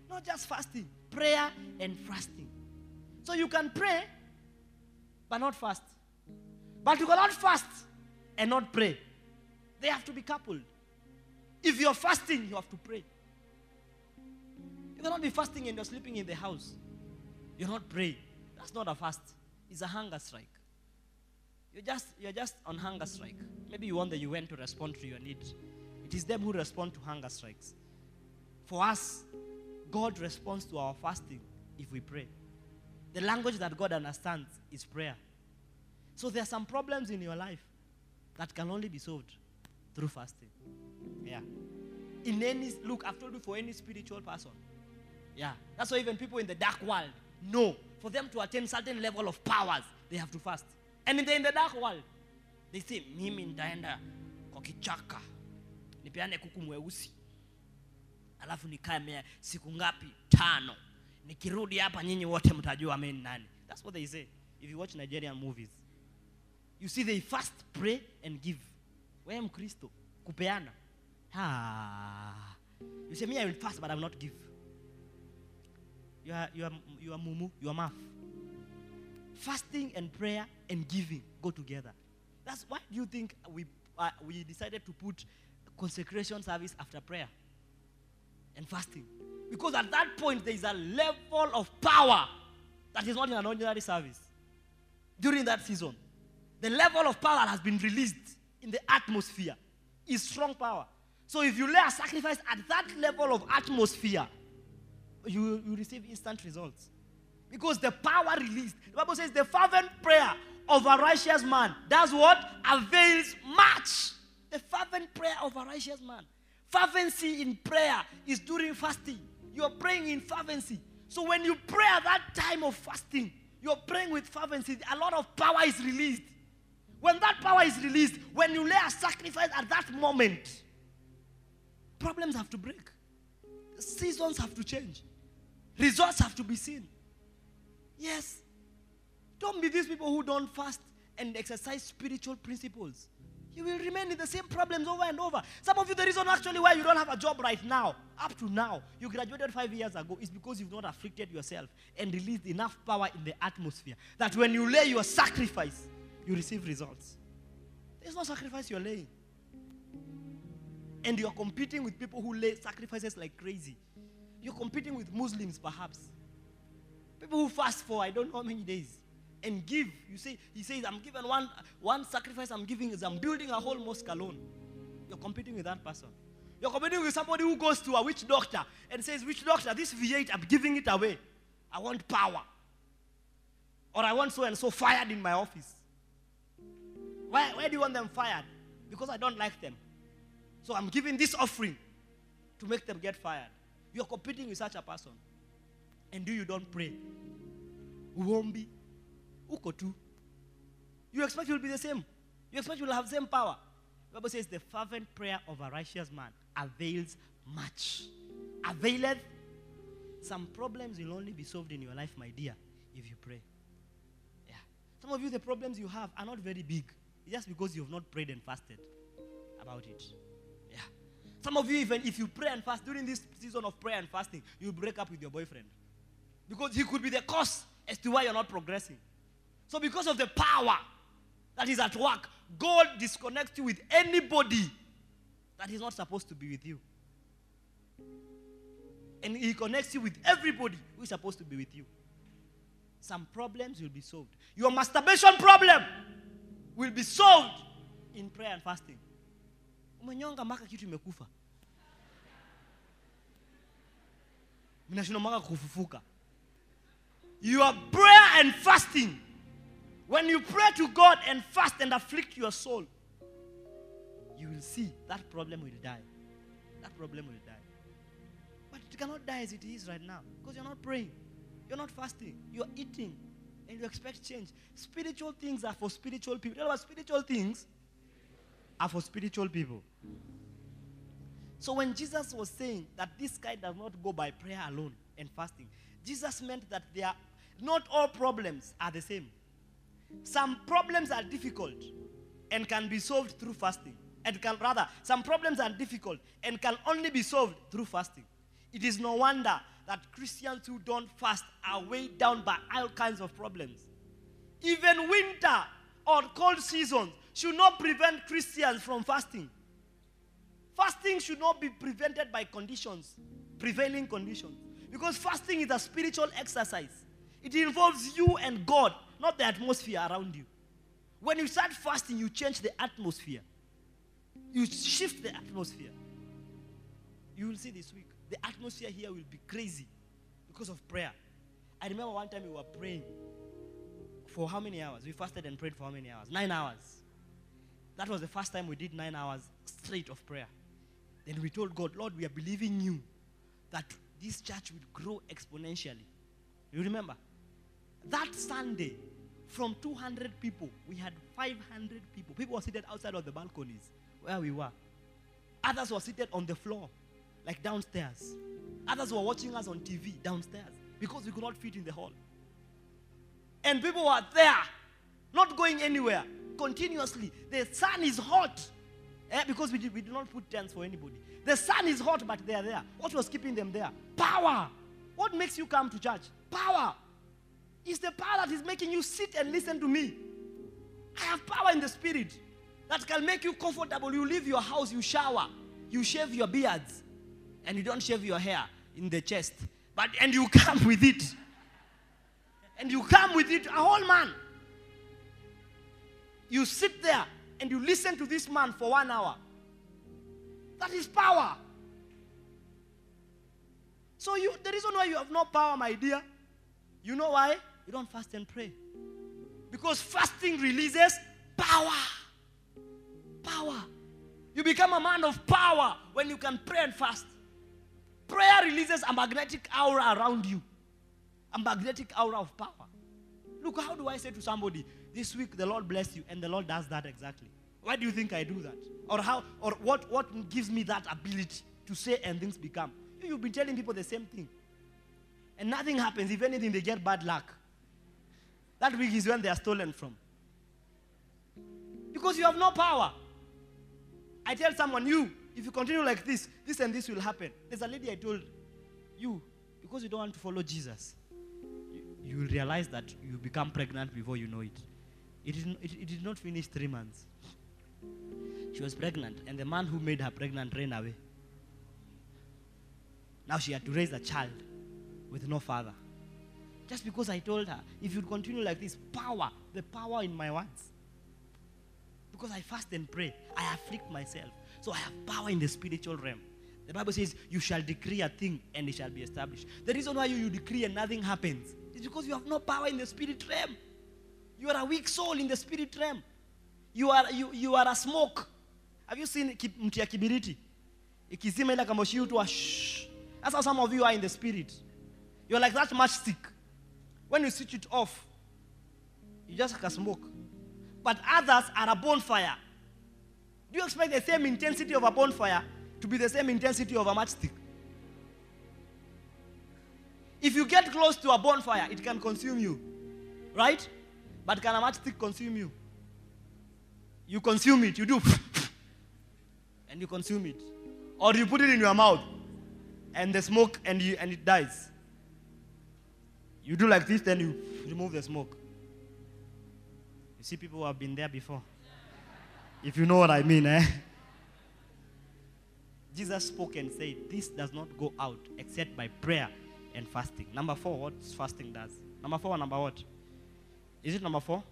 not just fasting, prayer and fasting. So you can pray, but not fast. But you cannot fast and not pray. They have to be coupled. If you're fasting, you have to pray. You cannot be fasting and you're sleeping in the house. You're not praying. That's not a fast. It's a hunger strike. You're just, you're just on hunger strike. Maybe you want the UN to respond to your need. It is them who respond to hunger strikes. For us, God responds to our fasting if we pray. The language that God understands is prayer. So there are some problems in your life that can only be solved through fasting. Yeah. In any look, I've told you for any spiritual person. Yeah. That's why even people in the dark world know for them to attain certain level of powers, they have to fast. And in the, dark world, they say, mimi nitaenda kwa kichaka nipeane kuku alafu nikae siku ngapi? Tano. Nikirudi hapa nyinyi wote mtajua nani. That's what they say. If you watch nigerian movies you see they fast pray and give. Wewe mkristo kupeana. Ah. you say me i will fast but i will not give. You are, you are, you are mumu you are math fasting and prayer and giving go together. That's why do you think we, uh, we decided to put consecration service after prayer and fasting. Because at that point there is a level of power that is not in an ordinary service during that season. The level of power that has been released in the atmosphere. Is strong power. So if you lay a sacrifice at that level of atmosphere you, you receive instant results. Because the power released the bible says the fervent prayer of a righteous man does what? Avails much. The fervent prayer of a righteous man fervency in prayer is during fasting. You're praying in fervency. So when you pray at that time of fasting you're praying with fervency. A lot of power is released. When that power is released when you lay a sacrifice at that moment problems have to break. Seasons have to change. Results have to be seen. Yes. Don't be these people who don't fast and exercise spiritual principles you will remain in the same problems over and over. Some of you the reason actually why you don't have a job right now up to now you graduated five years ago is because you've not afflicted yourself and released enough power in the atmosphere that when you lay your sacrifice you receive results. There's no sacrifice you're laying. And you're competing with people who lay sacrifices like crazy. You're competing with muslims perhaps. People who fast for i don't know how many days and give. You say he says i'm given one one sacrifice i'm giving is i'm building a whole mosque alone. You're competing with that person. You're competing with somebody who goes to a witch doctor and says witch doctor this v8 i'm giving it away. I want power. Or i want so and so fired in my office. Why, why do you want them fired? Because i don't like them. So i'm giving this offering to make them get fired. You're competing with such a person. And do you don't pray. Uombi uko tu. You expect you'll be the same. You expect you'll have the same power. The bible says the fervent prayer of a righteous man avails much. Availeth. Some problems will only be solved in your life my dear if you pray. Yeah. Some of you the problems you have are not very big. It's just because you have not prayed and fasted about it. Yeah. Some of you even if you pray and fast during this season of prayer and fasting you break up with your boyfriend. Because he could be the cause as to why you're not progressing so, because of the power that is at work, God disconnects you with anybody that is not supposed to be with you. And He connects you with everybody who is supposed to be with you. Some problems will be solved. Your masturbation problem will be solved in prayer and fasting. Umenyonga mpaka kitu imekufa. Mpaka kufufuka. Your prayer and fasting when you pray to God and fast and afflict your soul, you will see that problem will die. That problem will die. But it cannot die as it is right now because you're not praying, you're not fasting, you're eating, and you expect change. Spiritual things are for spiritual people. Know what spiritual things are for spiritual people. So when Jesus was saying that this guy does not go by prayer alone and fasting, Jesus meant that they are not all problems are the same. Some problems are difficult and can be solved through fasting. And can rather, some problems are difficult and can only be solved through fasting. It is no wonder that Christians who don't fast are weighed down by all kinds of problems. Even winter or cold seasons should not prevent Christians from fasting. Fasting should not be prevented by conditions, prevailing conditions. Because fasting is a spiritual exercise. It involves you and God, not the atmosphere around you. When you start fasting, you change the atmosphere. You shift the atmosphere. You will see this week. The atmosphere here will be crazy because of prayer. I remember one time we were praying for how many hours? We fasted and prayed for how many hours? Nine hours. That was the first time we did nine hours straight of prayer. Then we told God, Lord, we are believing you that this church will grow exponentially. You remember? That Sunday, from 200 people, we had 500 people. People were seated outside of the balconies where we were. Others were seated on the floor. like downstairs. Others were watching us on TV downstairs because we could not fit in the hall. And people were there, not going anywhere, continuously. The sun is hot eh, because we did, we did not put tents for anybody. The sun is hot, but they are there. What was keeping them there? Power. What makes you come to church? Power. It's the power that is making you sit and listen to me. I have power in the spirit that can make you comfortable. You leave your house, you shower, you shave your beards, and you don't shave your hair in the chest. But and you come with it. And you come with it, a whole man. You sit there and you listen to this man for one hour. That is power. So you the reason why you have no power, my dear, you know why? You don't fast and pray. Because fasting releases power. Power. You become a man of power when you can pray and fast. Prayer releases a magnetic aura around you, a magnetic aura of power. Look, how do I say to somebody, this week the Lord bless you, and the Lord does that exactly? Why do you think I do that? Or how or what, what gives me that ability to say and things become? You, You've been telling people the same thing. And nothing happens. If anything, they get bad luck. That week is when they are stolen from. Because you have no power. I tell someone, you, if you continue like this, this and this will happen. There's a lady I told, you, because you don't want to follow Jesus, you, you will realize that you become pregnant before you know it. It did, it, it did not finish three months. She was pregnant, and the man who made her pregnant ran away. Now she had to raise a child with no father. Just because I told her, if you continue like this, power, the power in my words. Because I fast and pray, I afflict myself. So I have power in the spiritual realm. The Bible says, You shall decree a thing and it shall be established. The reason why you, you decree and nothing happens is because you have no power in the spirit realm. You are a weak soul in the spirit realm. You are, you, you are a smoke. Have you seen mti kibiriti? Ikizima moshi hutoa shh. That's how some of you are in the spirit. You're like that matchstick. When you switch it off, you just a smoke. But others are a bonfire. Do you expect the same intensity of a bonfire to be the same intensity of a matchstick? If you get close to a bonfire, it can consume you. Right? But can a matchstick consume you? You consume it, you do, and you consume it. Or you put it in your mouth, and the smoke, and, you, and it dies. You do like this, then you remove the smoke. You see, people who have been there before. If you know what I mean, eh? Jesus spoke and said, This does not go out except by prayer and fasting. Number four, what fasting does. Number four, number what? Is it number four?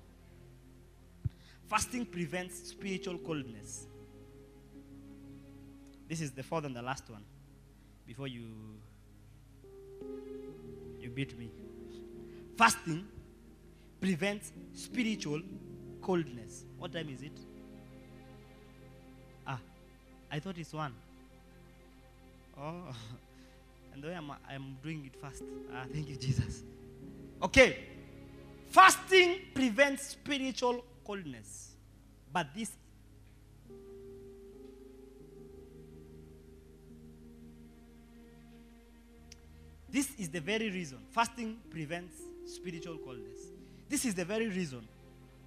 Fasting prevents spiritual coldness. This is the fourth and the last one. Before you you beat me. Fasting prevents spiritual coldness. What time is it? Ah, I thought it's one. Oh, and the way I'm, I'm doing it fast. Ah, thank you, Jesus. Okay, fasting prevents spiritual coldness, but this. This is the very reason fasting prevents spiritual coldness. This is the very reason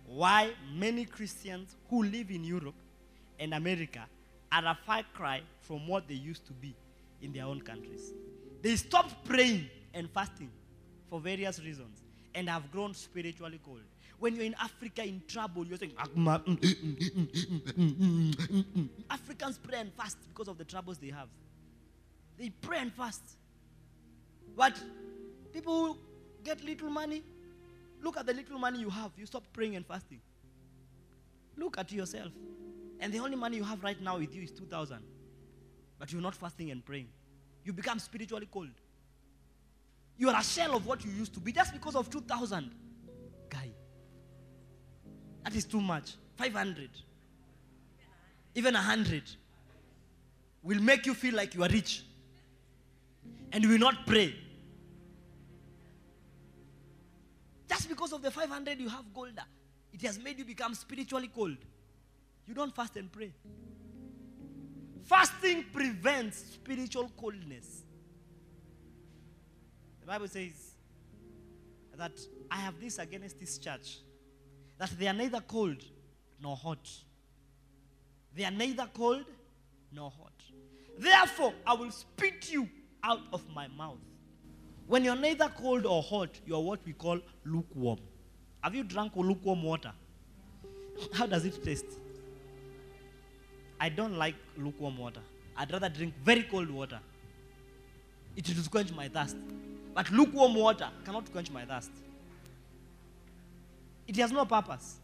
why many Christians who live in Europe and America are a far cry from what they used to be in their own countries. They stopped praying and fasting for various reasons and have grown spiritually cold. When you're in Africa in trouble, you're saying, Africans pray and fast because of the troubles they have. They pray and fast. But people get little money, look at the little money you have. You stop praying and fasting. Look at yourself. And the only money you have right now with you is 2,000. But you're not fasting and praying. You become spiritually cold. You are a shell of what you used to be just because of 2,000. Guy. That is too much. 500. Even 100 will make you feel like you are rich. And you will not pray. Because of the 500 you have gold, it has made you become spiritually cold. You don't fast and pray. Fasting prevents spiritual coldness. The Bible says that I have this against this church that they are neither cold nor hot. They are neither cold nor hot. Therefore, I will spit you out of my mouth. When you're neither cold or hot, you are what we call lukewarm. Have you drunk lukewarm water? How does it taste? I don't like lukewarm water. I'd rather drink very cold water. It will quench my thirst. But lukewarm water cannot quench my thirst. It has no purpose.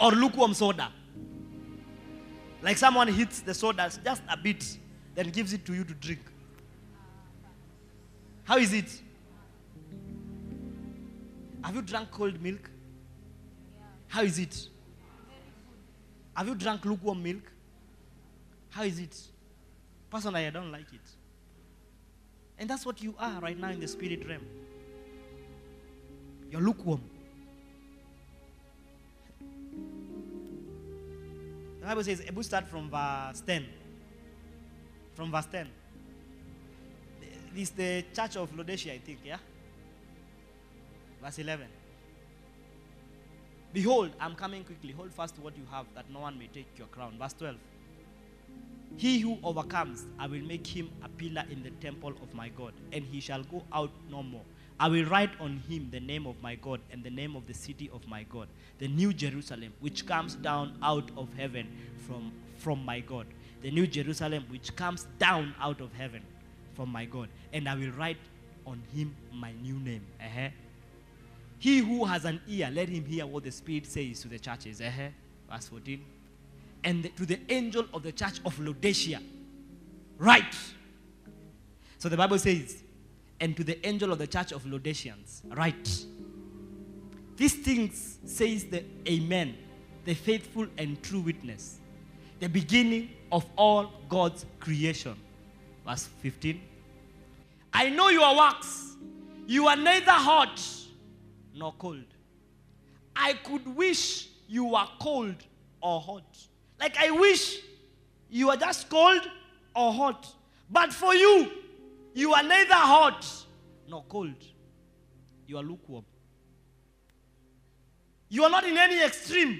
Or lukewarm soda. Like someone hits the soda just a bit, then gives it to you to drink. How is it? Have you drunk cold milk? How is it? Have you drunk lukewarm milk? How is it? Personally, I don't like it. And that's what you are right now in the spirit realm. You're lukewarm. The Bible says, we start from verse 10. From verse 10. This is the church of Laodicea, I think, yeah? Verse 11. Behold, I'm coming quickly. Hold fast what you have, that no one may take your crown. Verse 12. He who overcomes, I will make him a pillar in the temple of my God, and he shall go out no more. I will write on him the name of my God and the name of the city of my God, the new Jerusalem, which comes down out of heaven from, from my God. The new Jerusalem, which comes down out of heaven from my God. And I will write on him my new name. Uh-huh. He who has an ear, let him hear what the Spirit says to the churches. Uh-huh. Verse 14. And the- to the angel of the church of Laodicea, write. So the Bible says, and to the angel of the church of Laodiceans, write. These things says the Amen, the faithful and true witness, the beginning of all God's creation. Verse 15. I know your works. You are neither hot nor cold. I could wish you were cold or hot. Like I wish you are just cold or hot. But for you, you are neither hot nor cold. You are lukewarm. You are not in any extreme.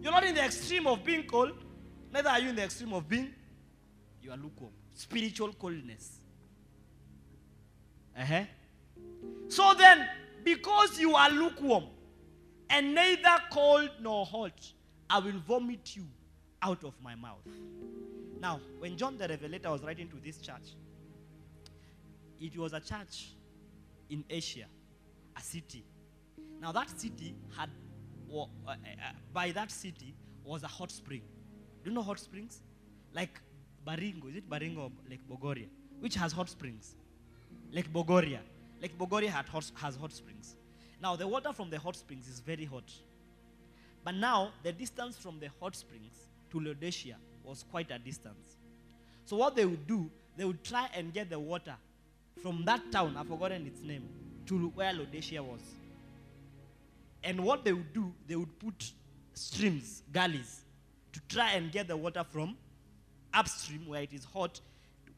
You're not in the extreme of being cold. Neither are you in the extreme of being. You are lukewarm. Spiritual coldness. Uh-huh. So then, because you are lukewarm and neither cold nor hot, I will vomit you out of my mouth. Now, when John the Revelator was writing to this church, it was a church in Asia, a city. Now, that city had, uh, uh, uh, by that city was a hot spring. Do you know hot springs? Like Baringo, is it Baringo Lake Bogoria? Which has hot springs? Lake Bogoria. Lake Bogoria hot, has hot springs. Now, the water from the hot springs is very hot. But now, the distance from the hot springs to Laodicea was quite a distance. So, what they would do, they would try and get the water from that town, I've forgotten its name, to where Laodicea was. And what they would do, they would put streams, gullies, to try and get the water from upstream where it is hot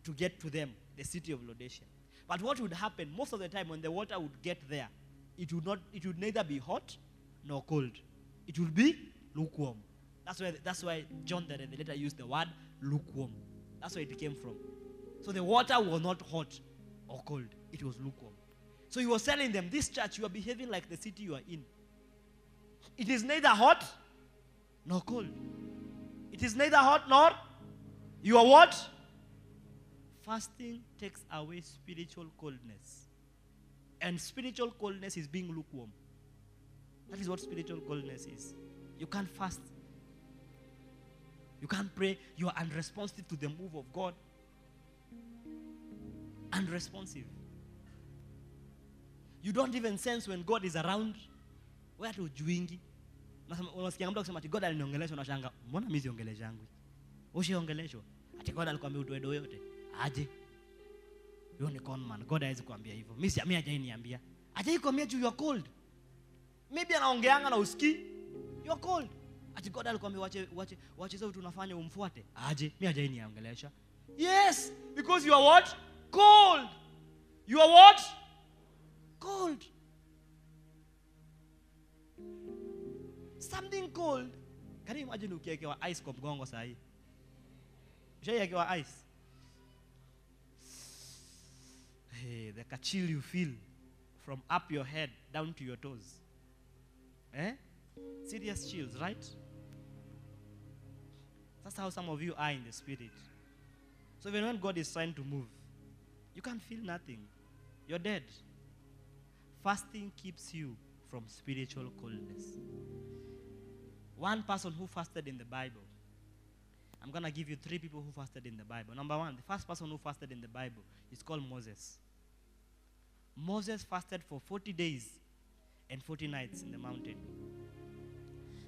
to, get to them, the city of Laodicea. But what would happen most of the time when the water would get there, it would not it would neither be hot nor cold. It would be lukewarm. That's why that's why John the Revelator used the word lukewarm. That's where it came from. So the water was not hot or cold, it was lukewarm. So he was telling them, This church, you are behaving like the city you are in. It is neither hot nor cold. It is neither hot nor you are what? Fasting takes away spiritual coldness. And spiritual coldness is being lukewarm. That is what spiritual coldness is. You can't fast. You can't pray. You are unresponsive to the move of God. Unresponsive. You don't even sense when God is around. Wewe hata ujuingi. God mbona mimi? Ushaongeleshwa. Ati God alikwambia utoe do yote. Aje. you ni con. God hawezi kuambia hivyo. Mimi si mimi hajai niambia. Hajai kuambia juu you are cold. Maybe anaongeanga na usikii. You are cold. ati god alikwambia wache wache wache sasa, tunafanya unafanya umfuate aje mimi, ajai niangelesha yes because you are what cold you are what cold something cold can you imagine ukiwekewa ice kwa mgongo sahii ushaiwekewa ice hey, the chill you feel from up your head down to your toes. Eh? serious chills right? That's how some of you are in the spirit. So even when god is trying to move you can't feel nothing. You're dead. Fasting keeps you from spiritual coldness. One person who fasted in the bible i'm going to give you three people who fasted in the bible. Number one the first person who fasted in the bible is called moses. Moses fasted for 40 days and 40 nights in the mountain.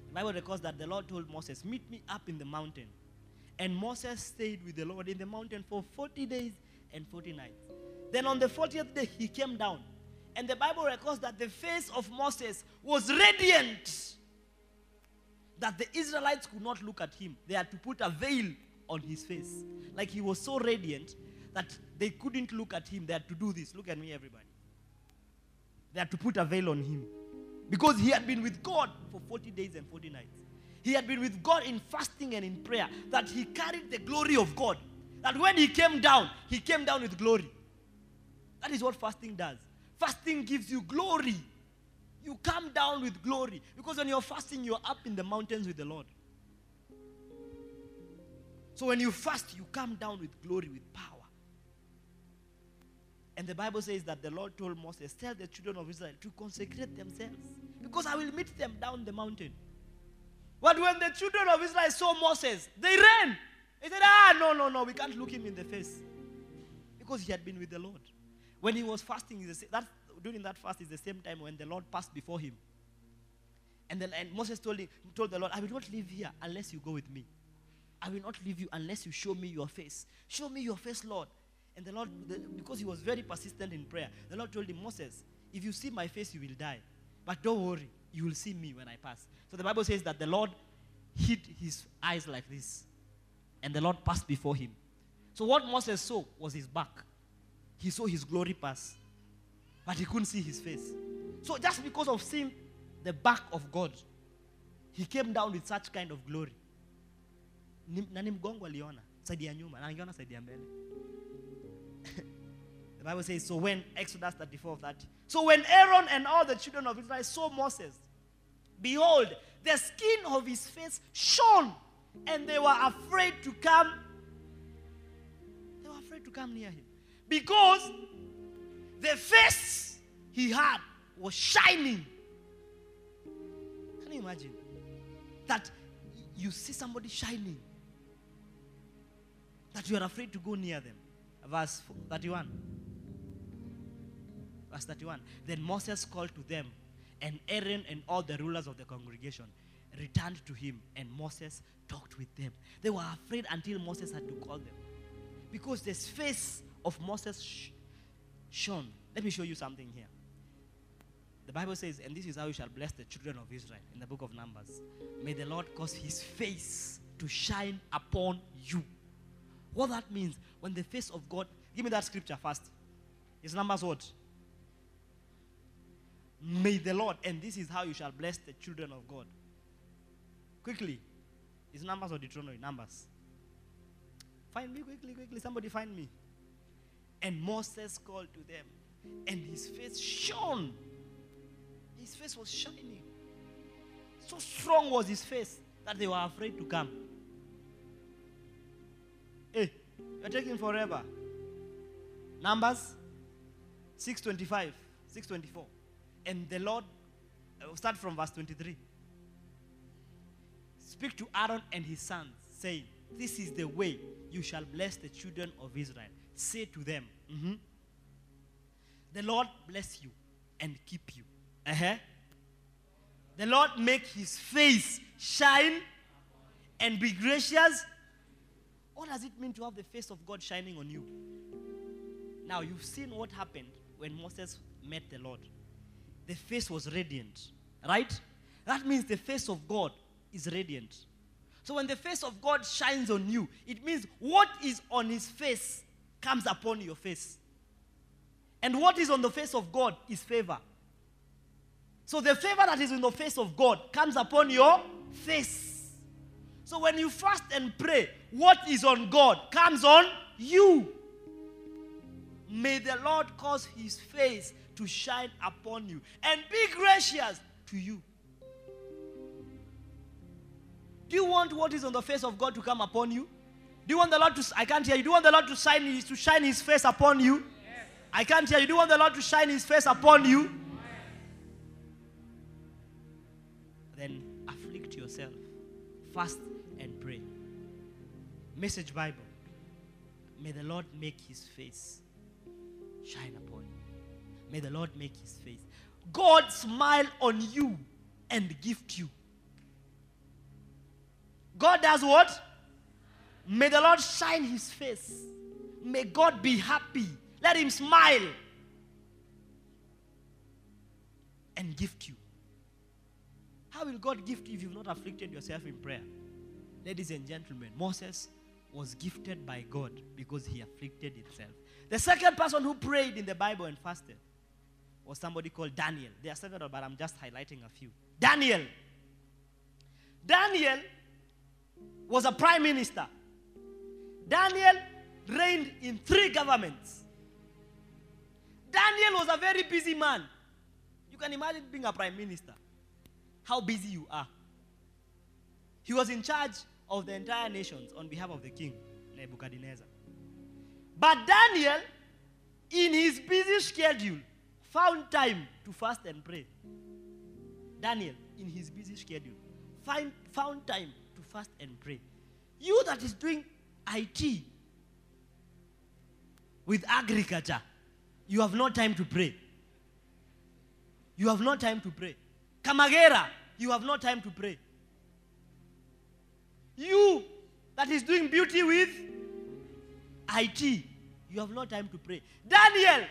The bible records that the lord told moses meet me up in the mountain. And moses stayed with the lord in the mountain for 40 days and 40 nights. Then on the 40th day he came down. And the bible records that the face of moses was radiant that the Israelites could not look at him. They had to put a veil on his face. Like he was so radiant that they couldn't look at him. They had to do this. Look at me, everybody. They had to put a veil on him. Because he had been with God for 40 days and 40 nights. He had been with God in fasting and in prayer. That he carried the glory of God. That when he came down, he came down with glory. That is what fasting does. Fasting gives you glory you come down with glory. Because when you're fasting, you're up in the mountains with the Lord. So when you fast, you come down with glory, with power. And the Bible says that the Lord told Moses, Tell the children of Israel to consecrate themselves. Because I will meet them down the mountain. But when the children of Israel saw Moses, they ran. They said, Ah, no, no, no, we can't look him in the face. Because he had been with the Lord. When he was fasting, that during that fast is the same time when the Lord passed before him. And then and Moses told, him, told the Lord, I will not leave here unless you go with me. I will not leave you unless you show me your face. Show me your face, Lord. And the Lord, the, because he was very persistent in prayer, the Lord told him, Moses, if you see my face, you will die. But don't worry, you will see me when I pass. So the Bible says that the Lord hid his eyes like this, and the Lord passed before him. So what Moses saw was his back. He saw his glory pass but he couldn't see his face. So just because of seeing the back of God, he came down with such kind of glory. Na the Bible says, so when Exodus 34 30. So when Aaron and all the children of Israel saw Moses, behold, the skin of his face shone, and they were afraid to come. They were afraid to come near him. Because the face he had was shining. Can you imagine? That you see somebody shining, that you are afraid to go near them. Verse 31. Verse 31. Then Moses called to them, and Aaron and all the rulers of the congregation returned to him, and Moses talked with them. They were afraid until Moses had to call them. Because the face of Moses shone. Let me show you something here. The Bible says, and this is how you shall bless the children of Israel in the book of Numbers. May the Lord cause his face to shine upon you. What that means, when the face of God, give me that scripture first. It's Numbers what? May the Lord, and this is how you shall bless the children of God. Quickly. It's Numbers or Deuteronomy? Numbers. Find me quickly, quickly. Somebody find me. And Moses called to them, and his face shone. His face was shining. So strong was his face that they were afraid to come. Hey, you're taking forever. Numbers 625, 624. And the Lord, uh, start from verse 23. Speak to Aaron and his sons, saying, This is the way you shall bless the children of Israel. Say to them, mhm, The Lord bless you and keep you. Uh-huh. The Lord make his face shine and be gracious. What does it mean to have the face of God shining on you? Now, you've seen what happened when Moses met the Lord. The face was radiant, right? That means the face of God is radiant. So when the face of God shines on you, it means what is on his face comes upon your face. And what is on the face of God is favor. So the favor that is in the face of God comes upon your face. So when you fast and pray, what is on God comes on you. May the Lord cause his face to shine upon you and be gracious to you. Do you want what is on the face of God to come upon you? Do you want the Lord to I can't hear you. Do you want the Lord to shine his, to shine his face upon you? I can't hear you. Do you want the Lord to shine his face upon you? Then afflict yourself. Fast and pray. Message Bible. May the Lord make his face shine upon you. May the Lord make his face. God smile on you and gift you. God does what? May the Lord shine his face. May God be happy. Let him smile and gift you. How will God gift you if you've not afflicted yourself in prayer? Ladies and gentlemen, Moses was gifted by God because he afflicted himself. The second person who prayed in the Bible and fasted was somebody called Daniel. There are several, but I'm just highlighting a few. Daniel. Daniel was a prime minister. Daniel reigned in three governments. Daniel was a very busy man. You can imagine being a prime minister, how busy you are. He was in charge of the entire nations on behalf of the king, Nebuchadnezzar. But Daniel, in his busy schedule, found time to fast and pray. Daniel, in his busy schedule, find, found time to fast and pray. You that is doing IT with agriculture, you have no time to pray. You have no time to pray. Kamagera, you have no time to pray. You that is doing beauty with IT, you have no time to pray. Daniel,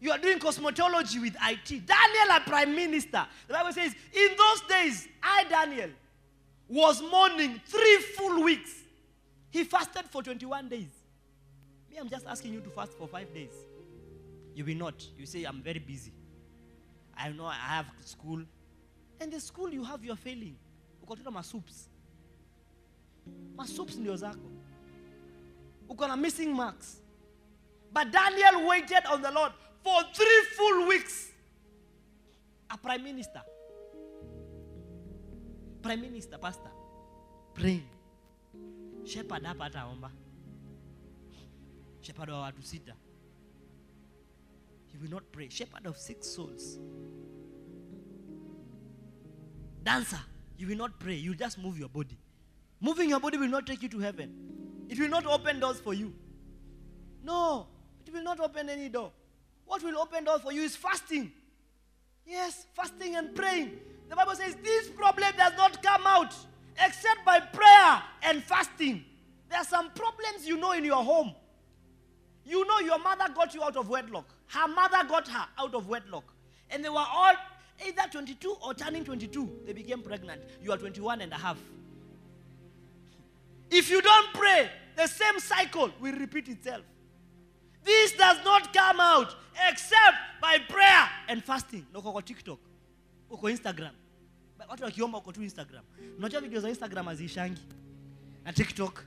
you are doing cosmetology with IT. Daniel, a prime minister. The Bible says, in those days, I, Daniel, was mourning three full weeks. He fasted for 21 days. Me, I'm just asking you to fast for five days. You will not. You say, I'm very busy. I know I have school. And the school you have, you're failing. Ukotuna masoups. Masoups ndio zako. Uko na missing marks. But Daniel waited on the Lord for three full weeks. A prime minister. Prime minister, pastor. Praying. Shepherd hapa ataomba. Shepherd wa watu sita. He will not pray. Shepherd of six souls. Dancer, you will not pray. You just move your body. Moving your body will not take you to heaven. It will not open doors for you. No, it will not open any door. What will open doors for you is fasting. Yes, fasting and praying. The Bible says this problem does not come out except by prayer and fasting. There are some problems you know in your home. You know your mother got you out of wedlock. Her mother got her out of wedlock. And they were all either 22 or turning 22. They became pregnant. You are 21 and a half. If you don't pray, the same cycle will repeat itself. This does not come out except by prayer and fasting. Uko kwa TikTok, uko Instagram. Watu wakiomba uko tu Instagram. Unajua video za Instagram haziishangi. Na TikTok.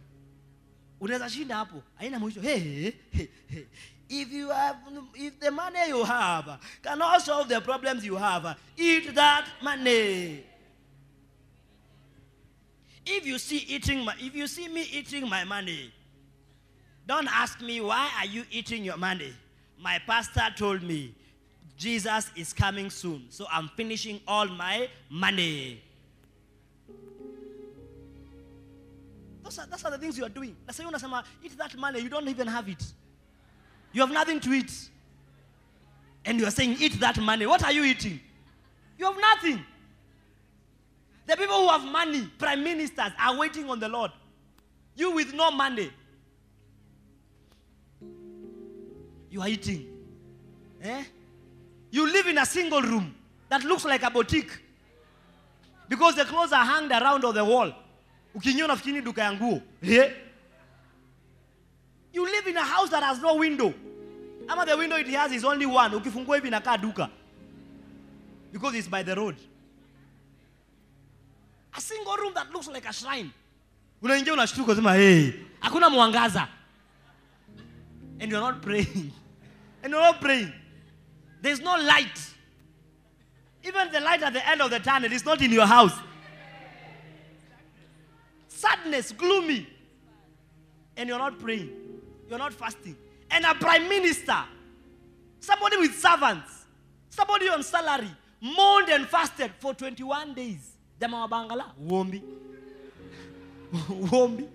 Unaweza shinda hapo. Haina mwisho. Hey, hey, hey. If you have if the money you have cannot solve the problems you have, eat that money. If you see eating my, if you see me eating my money, don't ask me why are you eating your money. My pastor told me Jesus is coming soon, so I'm finishing all my money. Those are, those are the things you are doing. Eat that money, you don't even have it. You have nothing to eat. And you are saying eat that money. What are you eating? You have nothing. The people who have money, prime ministers, are waiting on the Lord. You with no money, you are eating. Eh? You live in a single room that looks like a boutique. because the clothes are hanged around on the wall. You live in a house that has no window. Ama the window it has is only one. Duka. Because it's by the road. A single room that looks like a shrine. And you're not praying. And you're not praying there's no light. Even the light at the end of the tunnel is not in your house. Sadness gloomy. And you're not praying. You're not fasting. And a prime minister somebody with servants somebody on salary mourned and fasted for 21 days. Jamaa wa bangala uombi uombi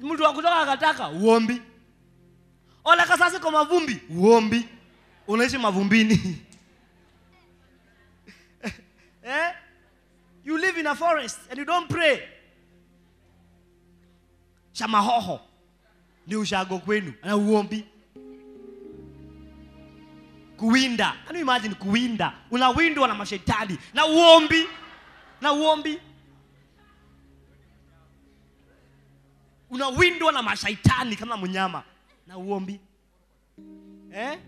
mtu wa kutoka akataka uombi ola kasasi kwa mavumbi uombi unaishi mavumbini. Eh? you live in a forest and you don't pray. Shamahoho ni ushago kwenu. Na uombi. Kuwinda. Can you imagine kuwinda? Unawindwa na mashetani. Na uombi. Na uombi. Unawindwa na mashaitani kama mnyama. Na uombi. Eh?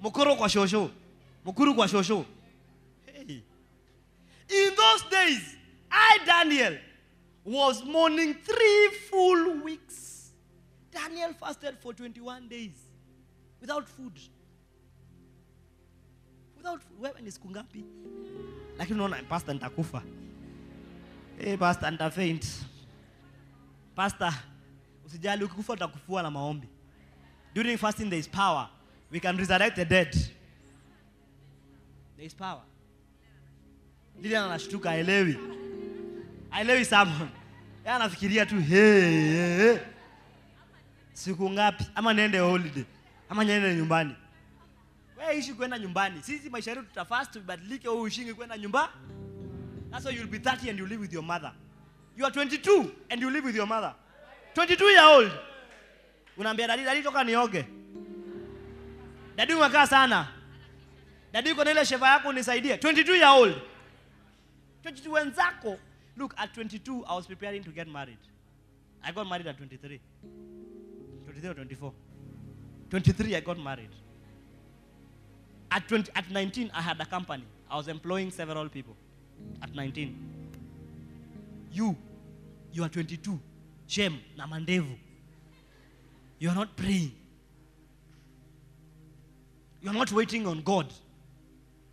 Mukuru kwa shosho. Mukuru kwa shosho. Hey. in those days i daniel was mourning three full weeks. Daniel fasted for 21 days without food. Without food. wewe ni siku ngapi? Lakini unaona pastor nitakufa. Hey, pastor nitafaint. Pastor usijali ukikufa utakufua na maombi. During fasting there is power we can resurrect the dead. There is power. Lilian anashtuka aelewi aelewi someone. yeye anafikiria tu hey, siku ngapi? Ama niende holiday? Ama niende nyumbani? Wewe ishi kwenda nyumbani. Sisi maisha yetu tutafast tubadilike wewe ushingi kwenda nyumba. That's why you'll be 30 and you live with your mother. You are 22 and you live with your mother. 22 year old. Unaambia dadi dadi toka nioge dadi umekaa sana. Dadi uko na ile sheva yako unisaidie. 22 year old. 22 wenzako. Look at 22 i was preparing to get married. I got married at 23 23 or 24 23 i got married. At 20 at 19 i had a company. I was employing several people. At 19 you you are 22 shame na mandevu. You are not praying you are not waiting on god.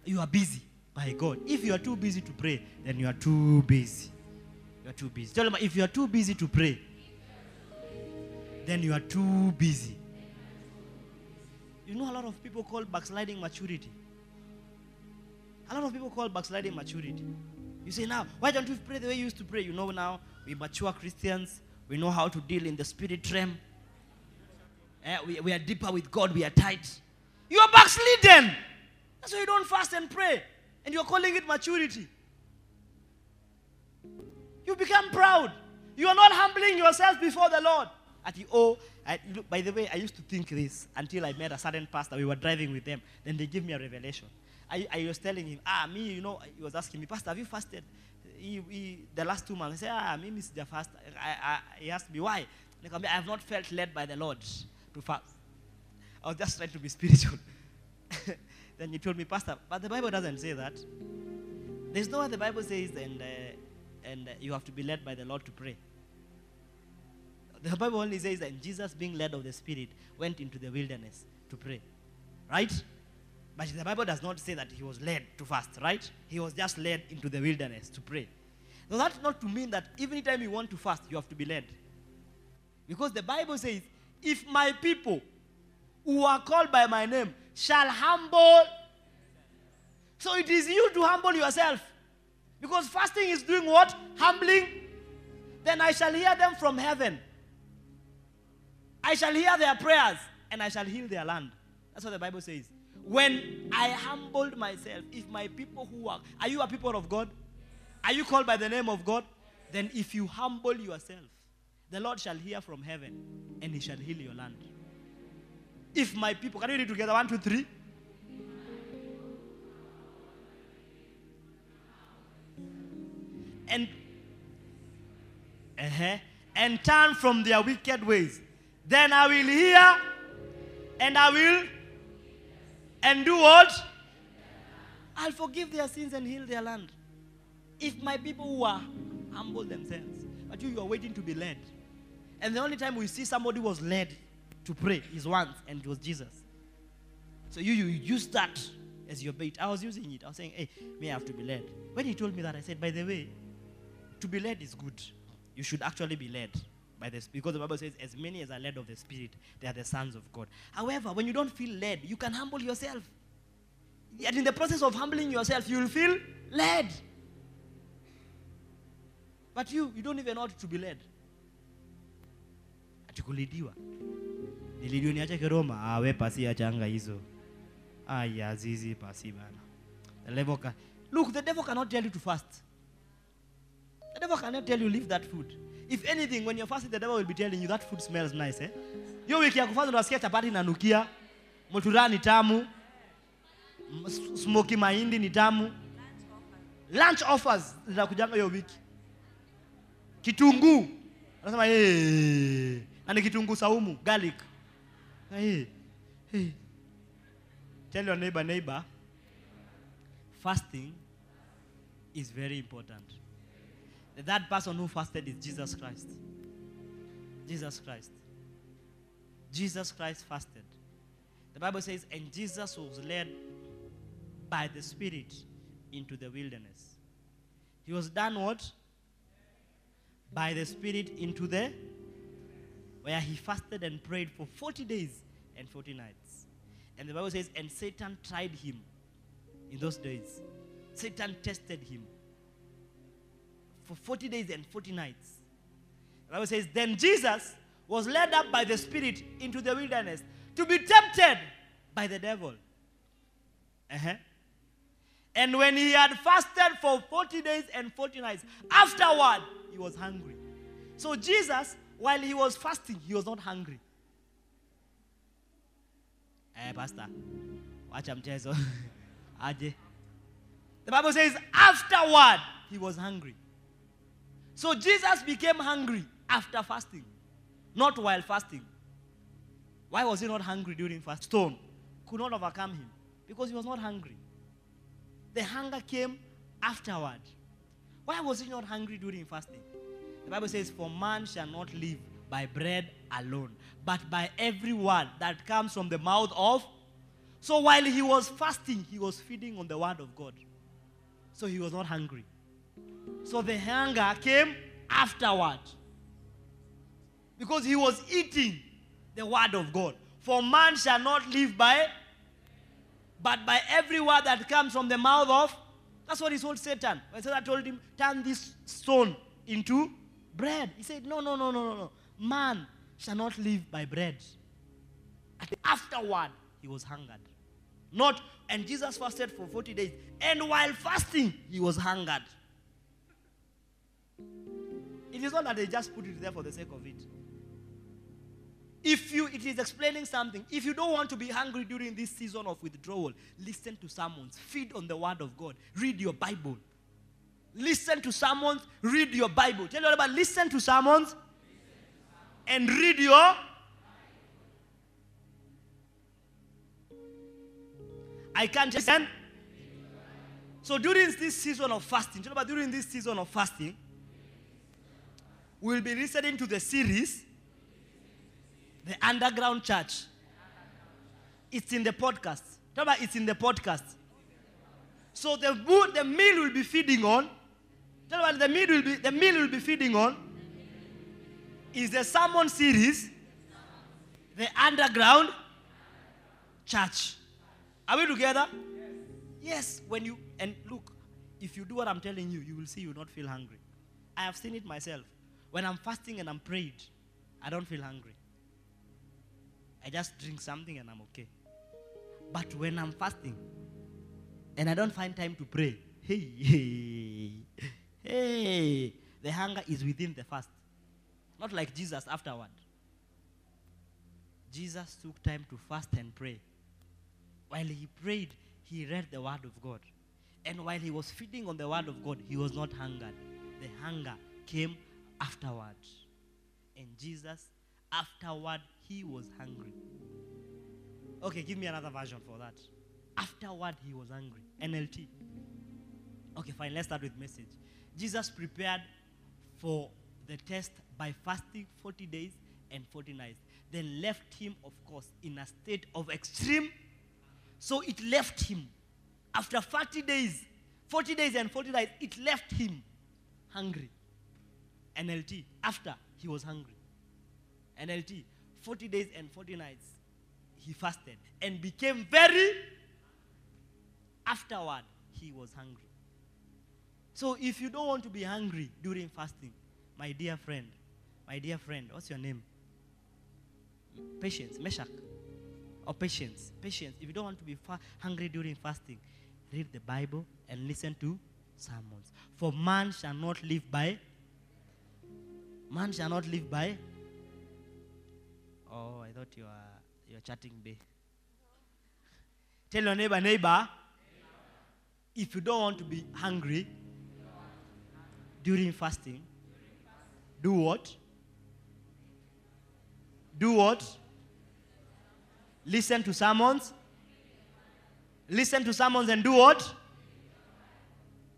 You are busy by god. If you are too busy to pray then you are too busy. You are too busy. Tell them if you are too busy to pray then you are too busy. You know a lot of people call backsliding maturity? A lot of people call backsliding maturity. You say now why don't you pray the way you used to pray? You know now we mature christians. We know how to deal in the spirit realm. Eh, we, we are deeper with God, we are tight. You are backslidden. That's why you don't fast and pray. And you're calling it maturity. You become proud. You are not humbling yourself before the Lord. At the oh, I, look, by the way, I used to think this until I met a certain pastor. We were driving with them. Then they gave me a revelation. I, I was telling him, ah, me, you know, he was asking me, Pastor, have you fasted? He, he, the last two months. I said, ah, me, Mr. Fast. I, I, he asked me, why? I have not felt led by the Lord to fast. I was just trying to be spiritual. then he told me, Pastor, but the Bible doesn't say that. There's no what the Bible says, and, uh, and uh, you have to be led by the Lord to pray. The Bible only says that Jesus, being led of the Spirit, went into the wilderness to pray. Right? But the Bible does not say that he was led to fast, right? He was just led into the wilderness to pray. So that's not to mean that every time you want to fast, you have to be led. Because the Bible says, if my people who are called by my name shall humble. So it is you to humble yourself. Because fasting is doing what? Humbling. Then I shall hear them from heaven. I shall hear their prayers and I shall heal their land. That's what the Bible says. When I humbled myself, if my people who are, are you a people of God? Are you called by the name of God? Then if you humble yourself, the Lord shall hear from heaven and he shall heal your land. If my people, can you read together? One, two, three. And, uh-huh, and turn from their wicked ways. Then I will hear and I will and do what? I'll forgive their sins and heal their land. If my people who are humble themselves, but you, you are waiting to be led. And the only time we see somebody was led to pray is once, and it was Jesus. So you, you use that as your bait. I was using it. I was saying, hey, may I have to be led. When he told me that, I said, by the way, to be led is good. You should actually be led by the because the Bible says, as many as are led of the Spirit, they are the sons of God. However, when you don't feel led, you can humble yourself. Yet in the process of humbling yourself, you will feel led. But you, you don't even how to be led. Ati Nilidiwa niache kiroma. Ah, pasi changa hizo. Aya, zizi pasi bana. The devil can, look, the devil cannot tell you to fast. The devil cannot tell you leave that food. If anything, when you're fasting, the devil will be telling you that food smells nice. Eh? Hiyo wiki ya kufanya unasikia chapati inanukia, mutura ni tamu, smoki mahindi ni tamu. Lunch offers zinakujanga hiyo wiki. Kitunguu. Anasema eh, na ni kitunguu saumu, garlic. Eh. Eh. Tell your neighbor, neighbor, fasting is very important. That person who fasted is Jesus Christ. Jesus Christ. Jesus Christ fasted. The Bible says, and Jesus was led by the Spirit into the wilderness. He was done what? By the Spirit into the where he fasted and prayed for 40 days and 40 nights. And the Bible says, and Satan tried him in those days. Satan tested him for 40 days and 40 nights. The Bible says, then Jesus was led up by the Spirit into the wilderness to be tempted by the devil. Uh-huh. And when he had fasted for 40 days and 40 nights, afterward, he was hungry. So Jesus, while he was fasting, he was not hungry. Eh, pastor, wacha mchezo. Aje. The Bible says, afterward, he was hungry. So Jesus became hungry after fasting, not while fasting. Why was he not hungry during fast? Stone could not overcome him because he was not hungry. The hunger came afterward. Why was he not hungry during fasting? The Bible says, For man shall not live by bread alone, but by every word that comes from the mouth of. So while he was fasting, he was feeding on the word of God. So he was not hungry. So the hunger came afterward. Because he was eating the word of God. For man shall not live by, but by every word that comes from the mouth of. That's what he told Satan. When Satan told him, turn this stone into bread. He said, no, no, no, no, no, no. Man shall not live by bread. And afterward, he was hungered. Not, and Jesus fasted for 40 days. And while fasting, he was hungered. It is not that they just put it there for the sake of it. If you, it is explaining something. If you don't want to be hungry during this season of withdrawal, listen to sermons, feed on the word of God, read your Bible. Listen to sermons, read your Bible. Tell your neighbor, listen to sermons and read your. I can't just. So during this season of fasting, tell neighbor, during this season of fasting, we'll be listening to the series, The Underground Church. It's in the podcast. Tell neighbor, it's in the podcast. So the, the meal will be feeding on. Tell me the meal will be the meal will be feeding on is the sermon series, the underground church. Are we together? Yes. When you and look, if you do what I'm telling you, you will see you not feel hungry. I have seen it myself. When I'm fasting and I'm prayed, I don't feel hungry. I just drink something and I'm okay. But when I'm fasting and I don't find time to pray, hey, hey, hey, the hunger is within the fast. Not like Jesus afterward. Jesus took time to fast and pray. While he prayed, he read the word of God. And while he was feeding on the word of God, he was not hungered. The hunger came afterward. And Jesus, afterward, he was hungry. Okay, give me another version for that. Afterward, he was hungry. NLT. Okay, fine. Let's start with message. Jesus prepared for the test by fasting 40 days and 40 nights. Then left him, of course, in a state of extreme. So it left him. After 40 days, 40 days and 40 nights, it left him hungry. NLT. After he was hungry. NLT. 40 days and 40 nights, he fasted and became very. Afterward, he was hungry. So if you don't want to be hungry during fasting, my dear friend, my dear friend, what's your name? Patience, Meshach. Or patience, patience. If you don't want to be fa- hungry during fasting, read the Bible and listen to sermons. For man shall not live by. Man shall not live by. Oh, I thought you are you are chatting, babe. Tell your neighbor, neighbor, if you don't want to be hungry during fasting, do what? Do what? Listen to sermons. Listen to sermons and do what?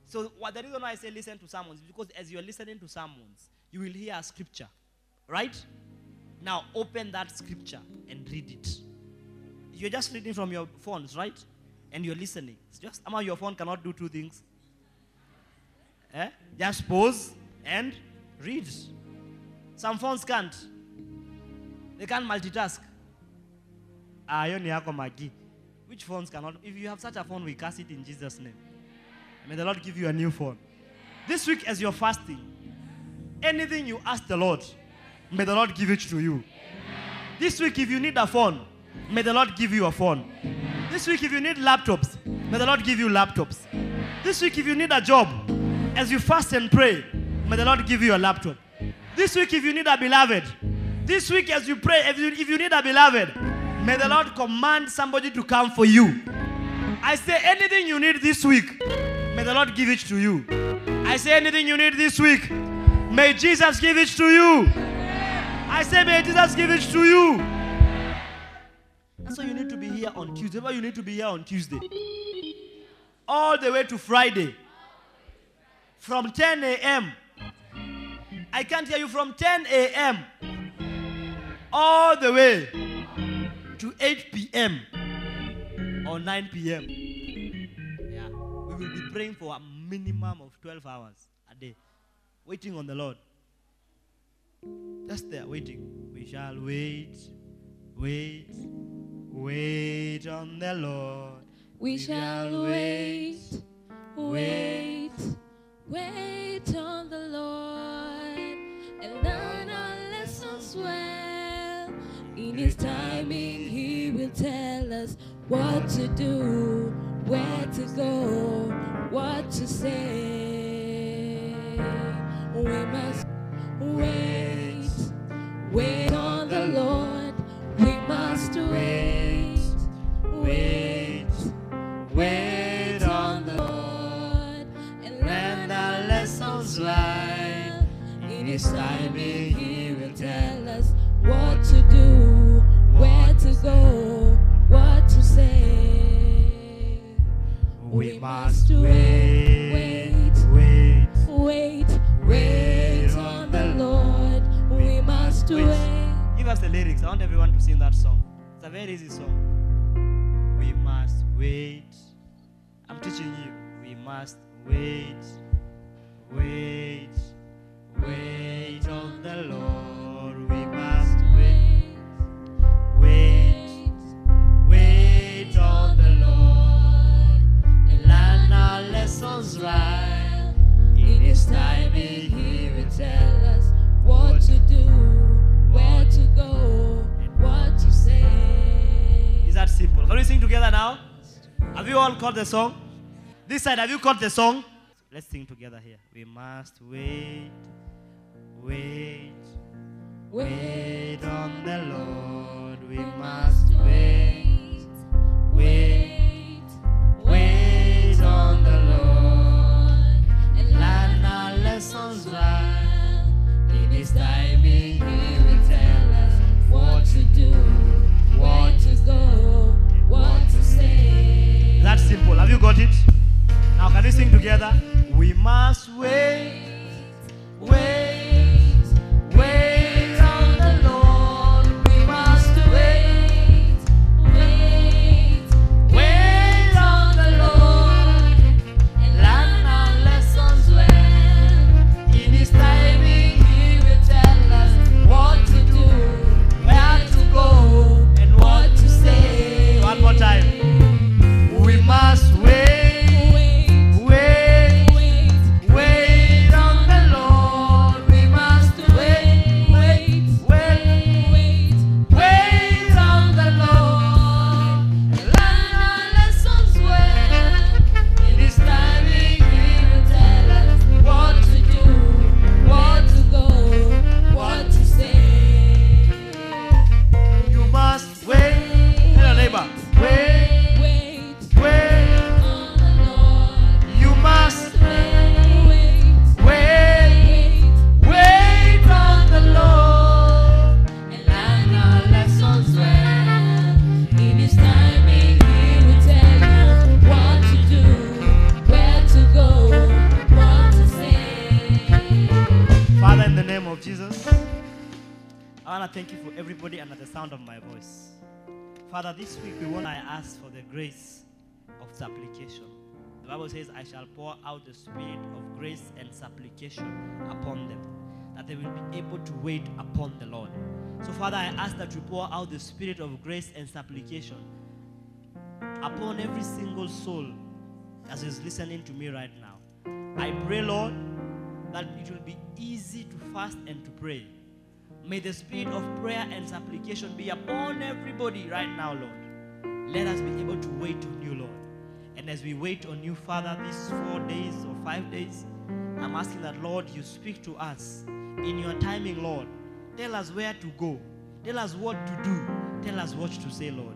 So, what the reason why I say listen to sermons is because as you're listening to sermons, you will hear a scripture, right? Now, open that scripture and read it. You're just reading from your phones, right? And you're listening. It's just somehow your phone cannot do two things. Eh? Just pause and read. Some phones can't. They can't multitask. Ah, hiyo ni yako magi. Which phones cannot? If you have such a phone, we cast it in Jesus' name. May the Lord give you a new phone. This week, as you're fasting, anything you ask the Lord, may the Lord give it to you. This week, if you need a phone, may the Lord give you a phone. This week, if you need laptops, may the Lord give you laptops. This week, if you need a job, as you fast and pray, may the Lord give you a laptop. This week, if you need a beloved, this week, as you pray, if you, if you need a beloved, may the Lord command somebody to come for you. I say anything you need this week, may the Lord give it to you. I say anything you need this week, may Jesus give it to you. I say, may Jesus give it to you. That's why you need to be here on Tuesday. Why you need to be here on Tuesday? All the way to Friday. From 10 a.m. I can't hear you from 10 a.m. all the way to 8 p.m. or 9 p.m. Yeah. We will be praying for a minimum of 12 hours a day, waiting on the Lord. Just there, waiting. We shall wait, wait, wait on the Lord. We shall wait, wait, wait on the Lord and learn our lessons well. In His timing, He will tell us what to do, where to go, what to say. We must wait, wait on the Lord. We must wait, wait, wait lessons well. In His timing, He will tell us what to do, where to go, what to say. We must wait, wait, wait, wait, wait on the Lord. We must wait. Give us the lyrics. I want everyone to sing that song. It's a very easy song. We must wait. I'm teaching you. We must wait. Wait. Wait on the Lord. We must wait. Wait. Wait on the Lord. And learn our lessons right. In His timing, He will tell us what to do, where to go, what to say. Is that simple? Can we sing together now? Have you all caught the song? This side, have you caught the song? Let's sing together here. We must wait, wait, wait on the Lord. We must wait, wait, wait on the Lord. And learn our lessons learned. In His timing, He will tell us what to do, what to go, what to say. That's simple. Have you got it? Now, can we sing together? We must wait. Sound of my voice. Father, this week we want to ask for the grace of supplication. The Bible says, I shall pour out the spirit of grace and supplication upon them, that they will be able to wait upon the Lord. So, Father, I ask that you pour out the spirit of grace and supplication upon every single soul as is listening to me right now. I pray, Lord, that it will be easy to fast and to pray. May the spirit of prayer and supplication be upon everybody right now, Lord. Let us be able to wait on you, Lord. And as we wait on you, Father, these four days or five days, I'm asking that, Lord, you speak to us in your timing, Lord. Tell us where to go. Tell us what to do. Tell us what to say, Lord.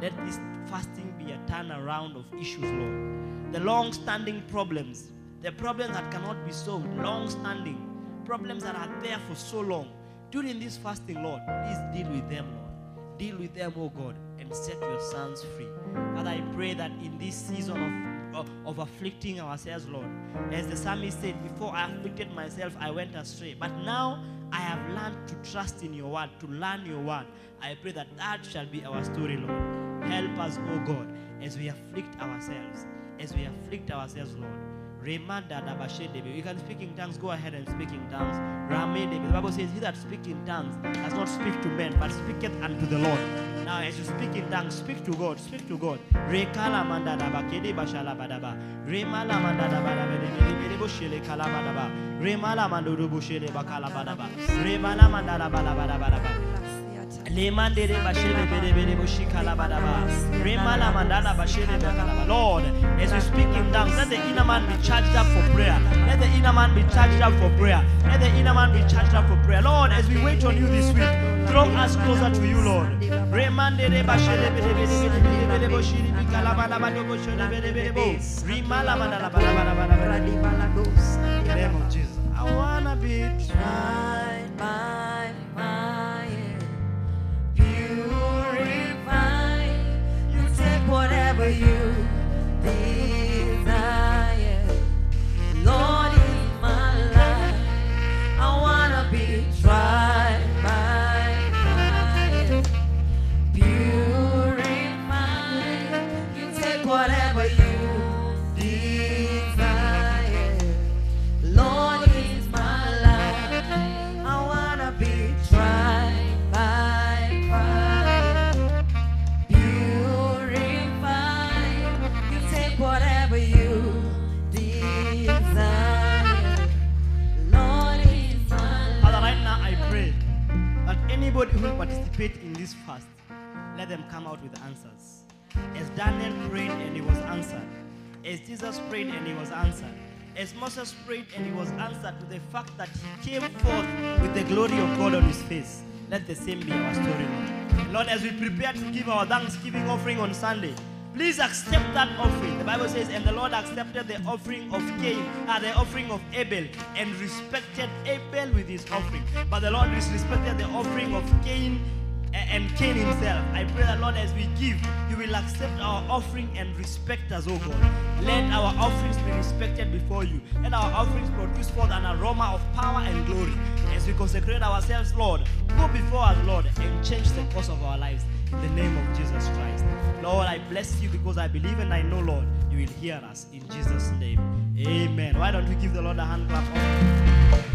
Let this fasting be a turnaround of issues, Lord. The long standing problems, the problems that cannot be solved, long standing problems that are there for so long. During this fasting, Lord, please deal with them, Lord. Deal with them, oh God, and set your sons free. Father, I pray that in this season of, of, afflicting ourselves, Lord, as the psalmist said, before I afflicted myself, I went astray. But now I have learned to trust in your word, to learn your word. I pray that that shall be our story, Lord. Help us, oh God, as we afflict ourselves, as we afflict ourselves, Lord. You can speak in tongues. Go ahead and speak in tongues. The Bible says, He that speaks in tongues does not speak to men, but speaketh unto the Lord. Now, as you speak in tongues, speak to God. Speak to God. Lord, as we speak in tongues, let the inner man be charged up for prayer. Let the inner man be charged up for prayer. Let the inner man be charged up for prayer. Lord, as we wait on you this week, draw us closer to you, Lord. In the name of Jesus. I wanna be Tried whatever you desire. Lord participate in this fast, let them come out with answers. As Daniel prayed and he was answered, as Jesus prayed and he was answered, as Moses prayed and he was answered to the fact that he came forth with the glory of God on his face. Let the same be our story, Lord. Lord, as we prepare to give our Thanksgiving offering on Sunday, Please accept that offering. The Bible says, and the Lord accepted the offering of Cain, uh, the offering of Abel, and respected Abel with his offering. But the Lord disrespected the offering of Cain and Cain himself. I pray that, Lord, as we give, you will accept our offering and respect us, oh God. Let our offerings be respected before you. Let our offerings produce forth an aroma of power and glory. As we consecrate ourselves, Lord, go before us, Lord, and change the course of our lives. In the name of Jesus Christ. Lord, I bless you because I believe and I know, Lord, you will hear us. In Jesus' name. Amen. Why don't we give the Lord a hand clap?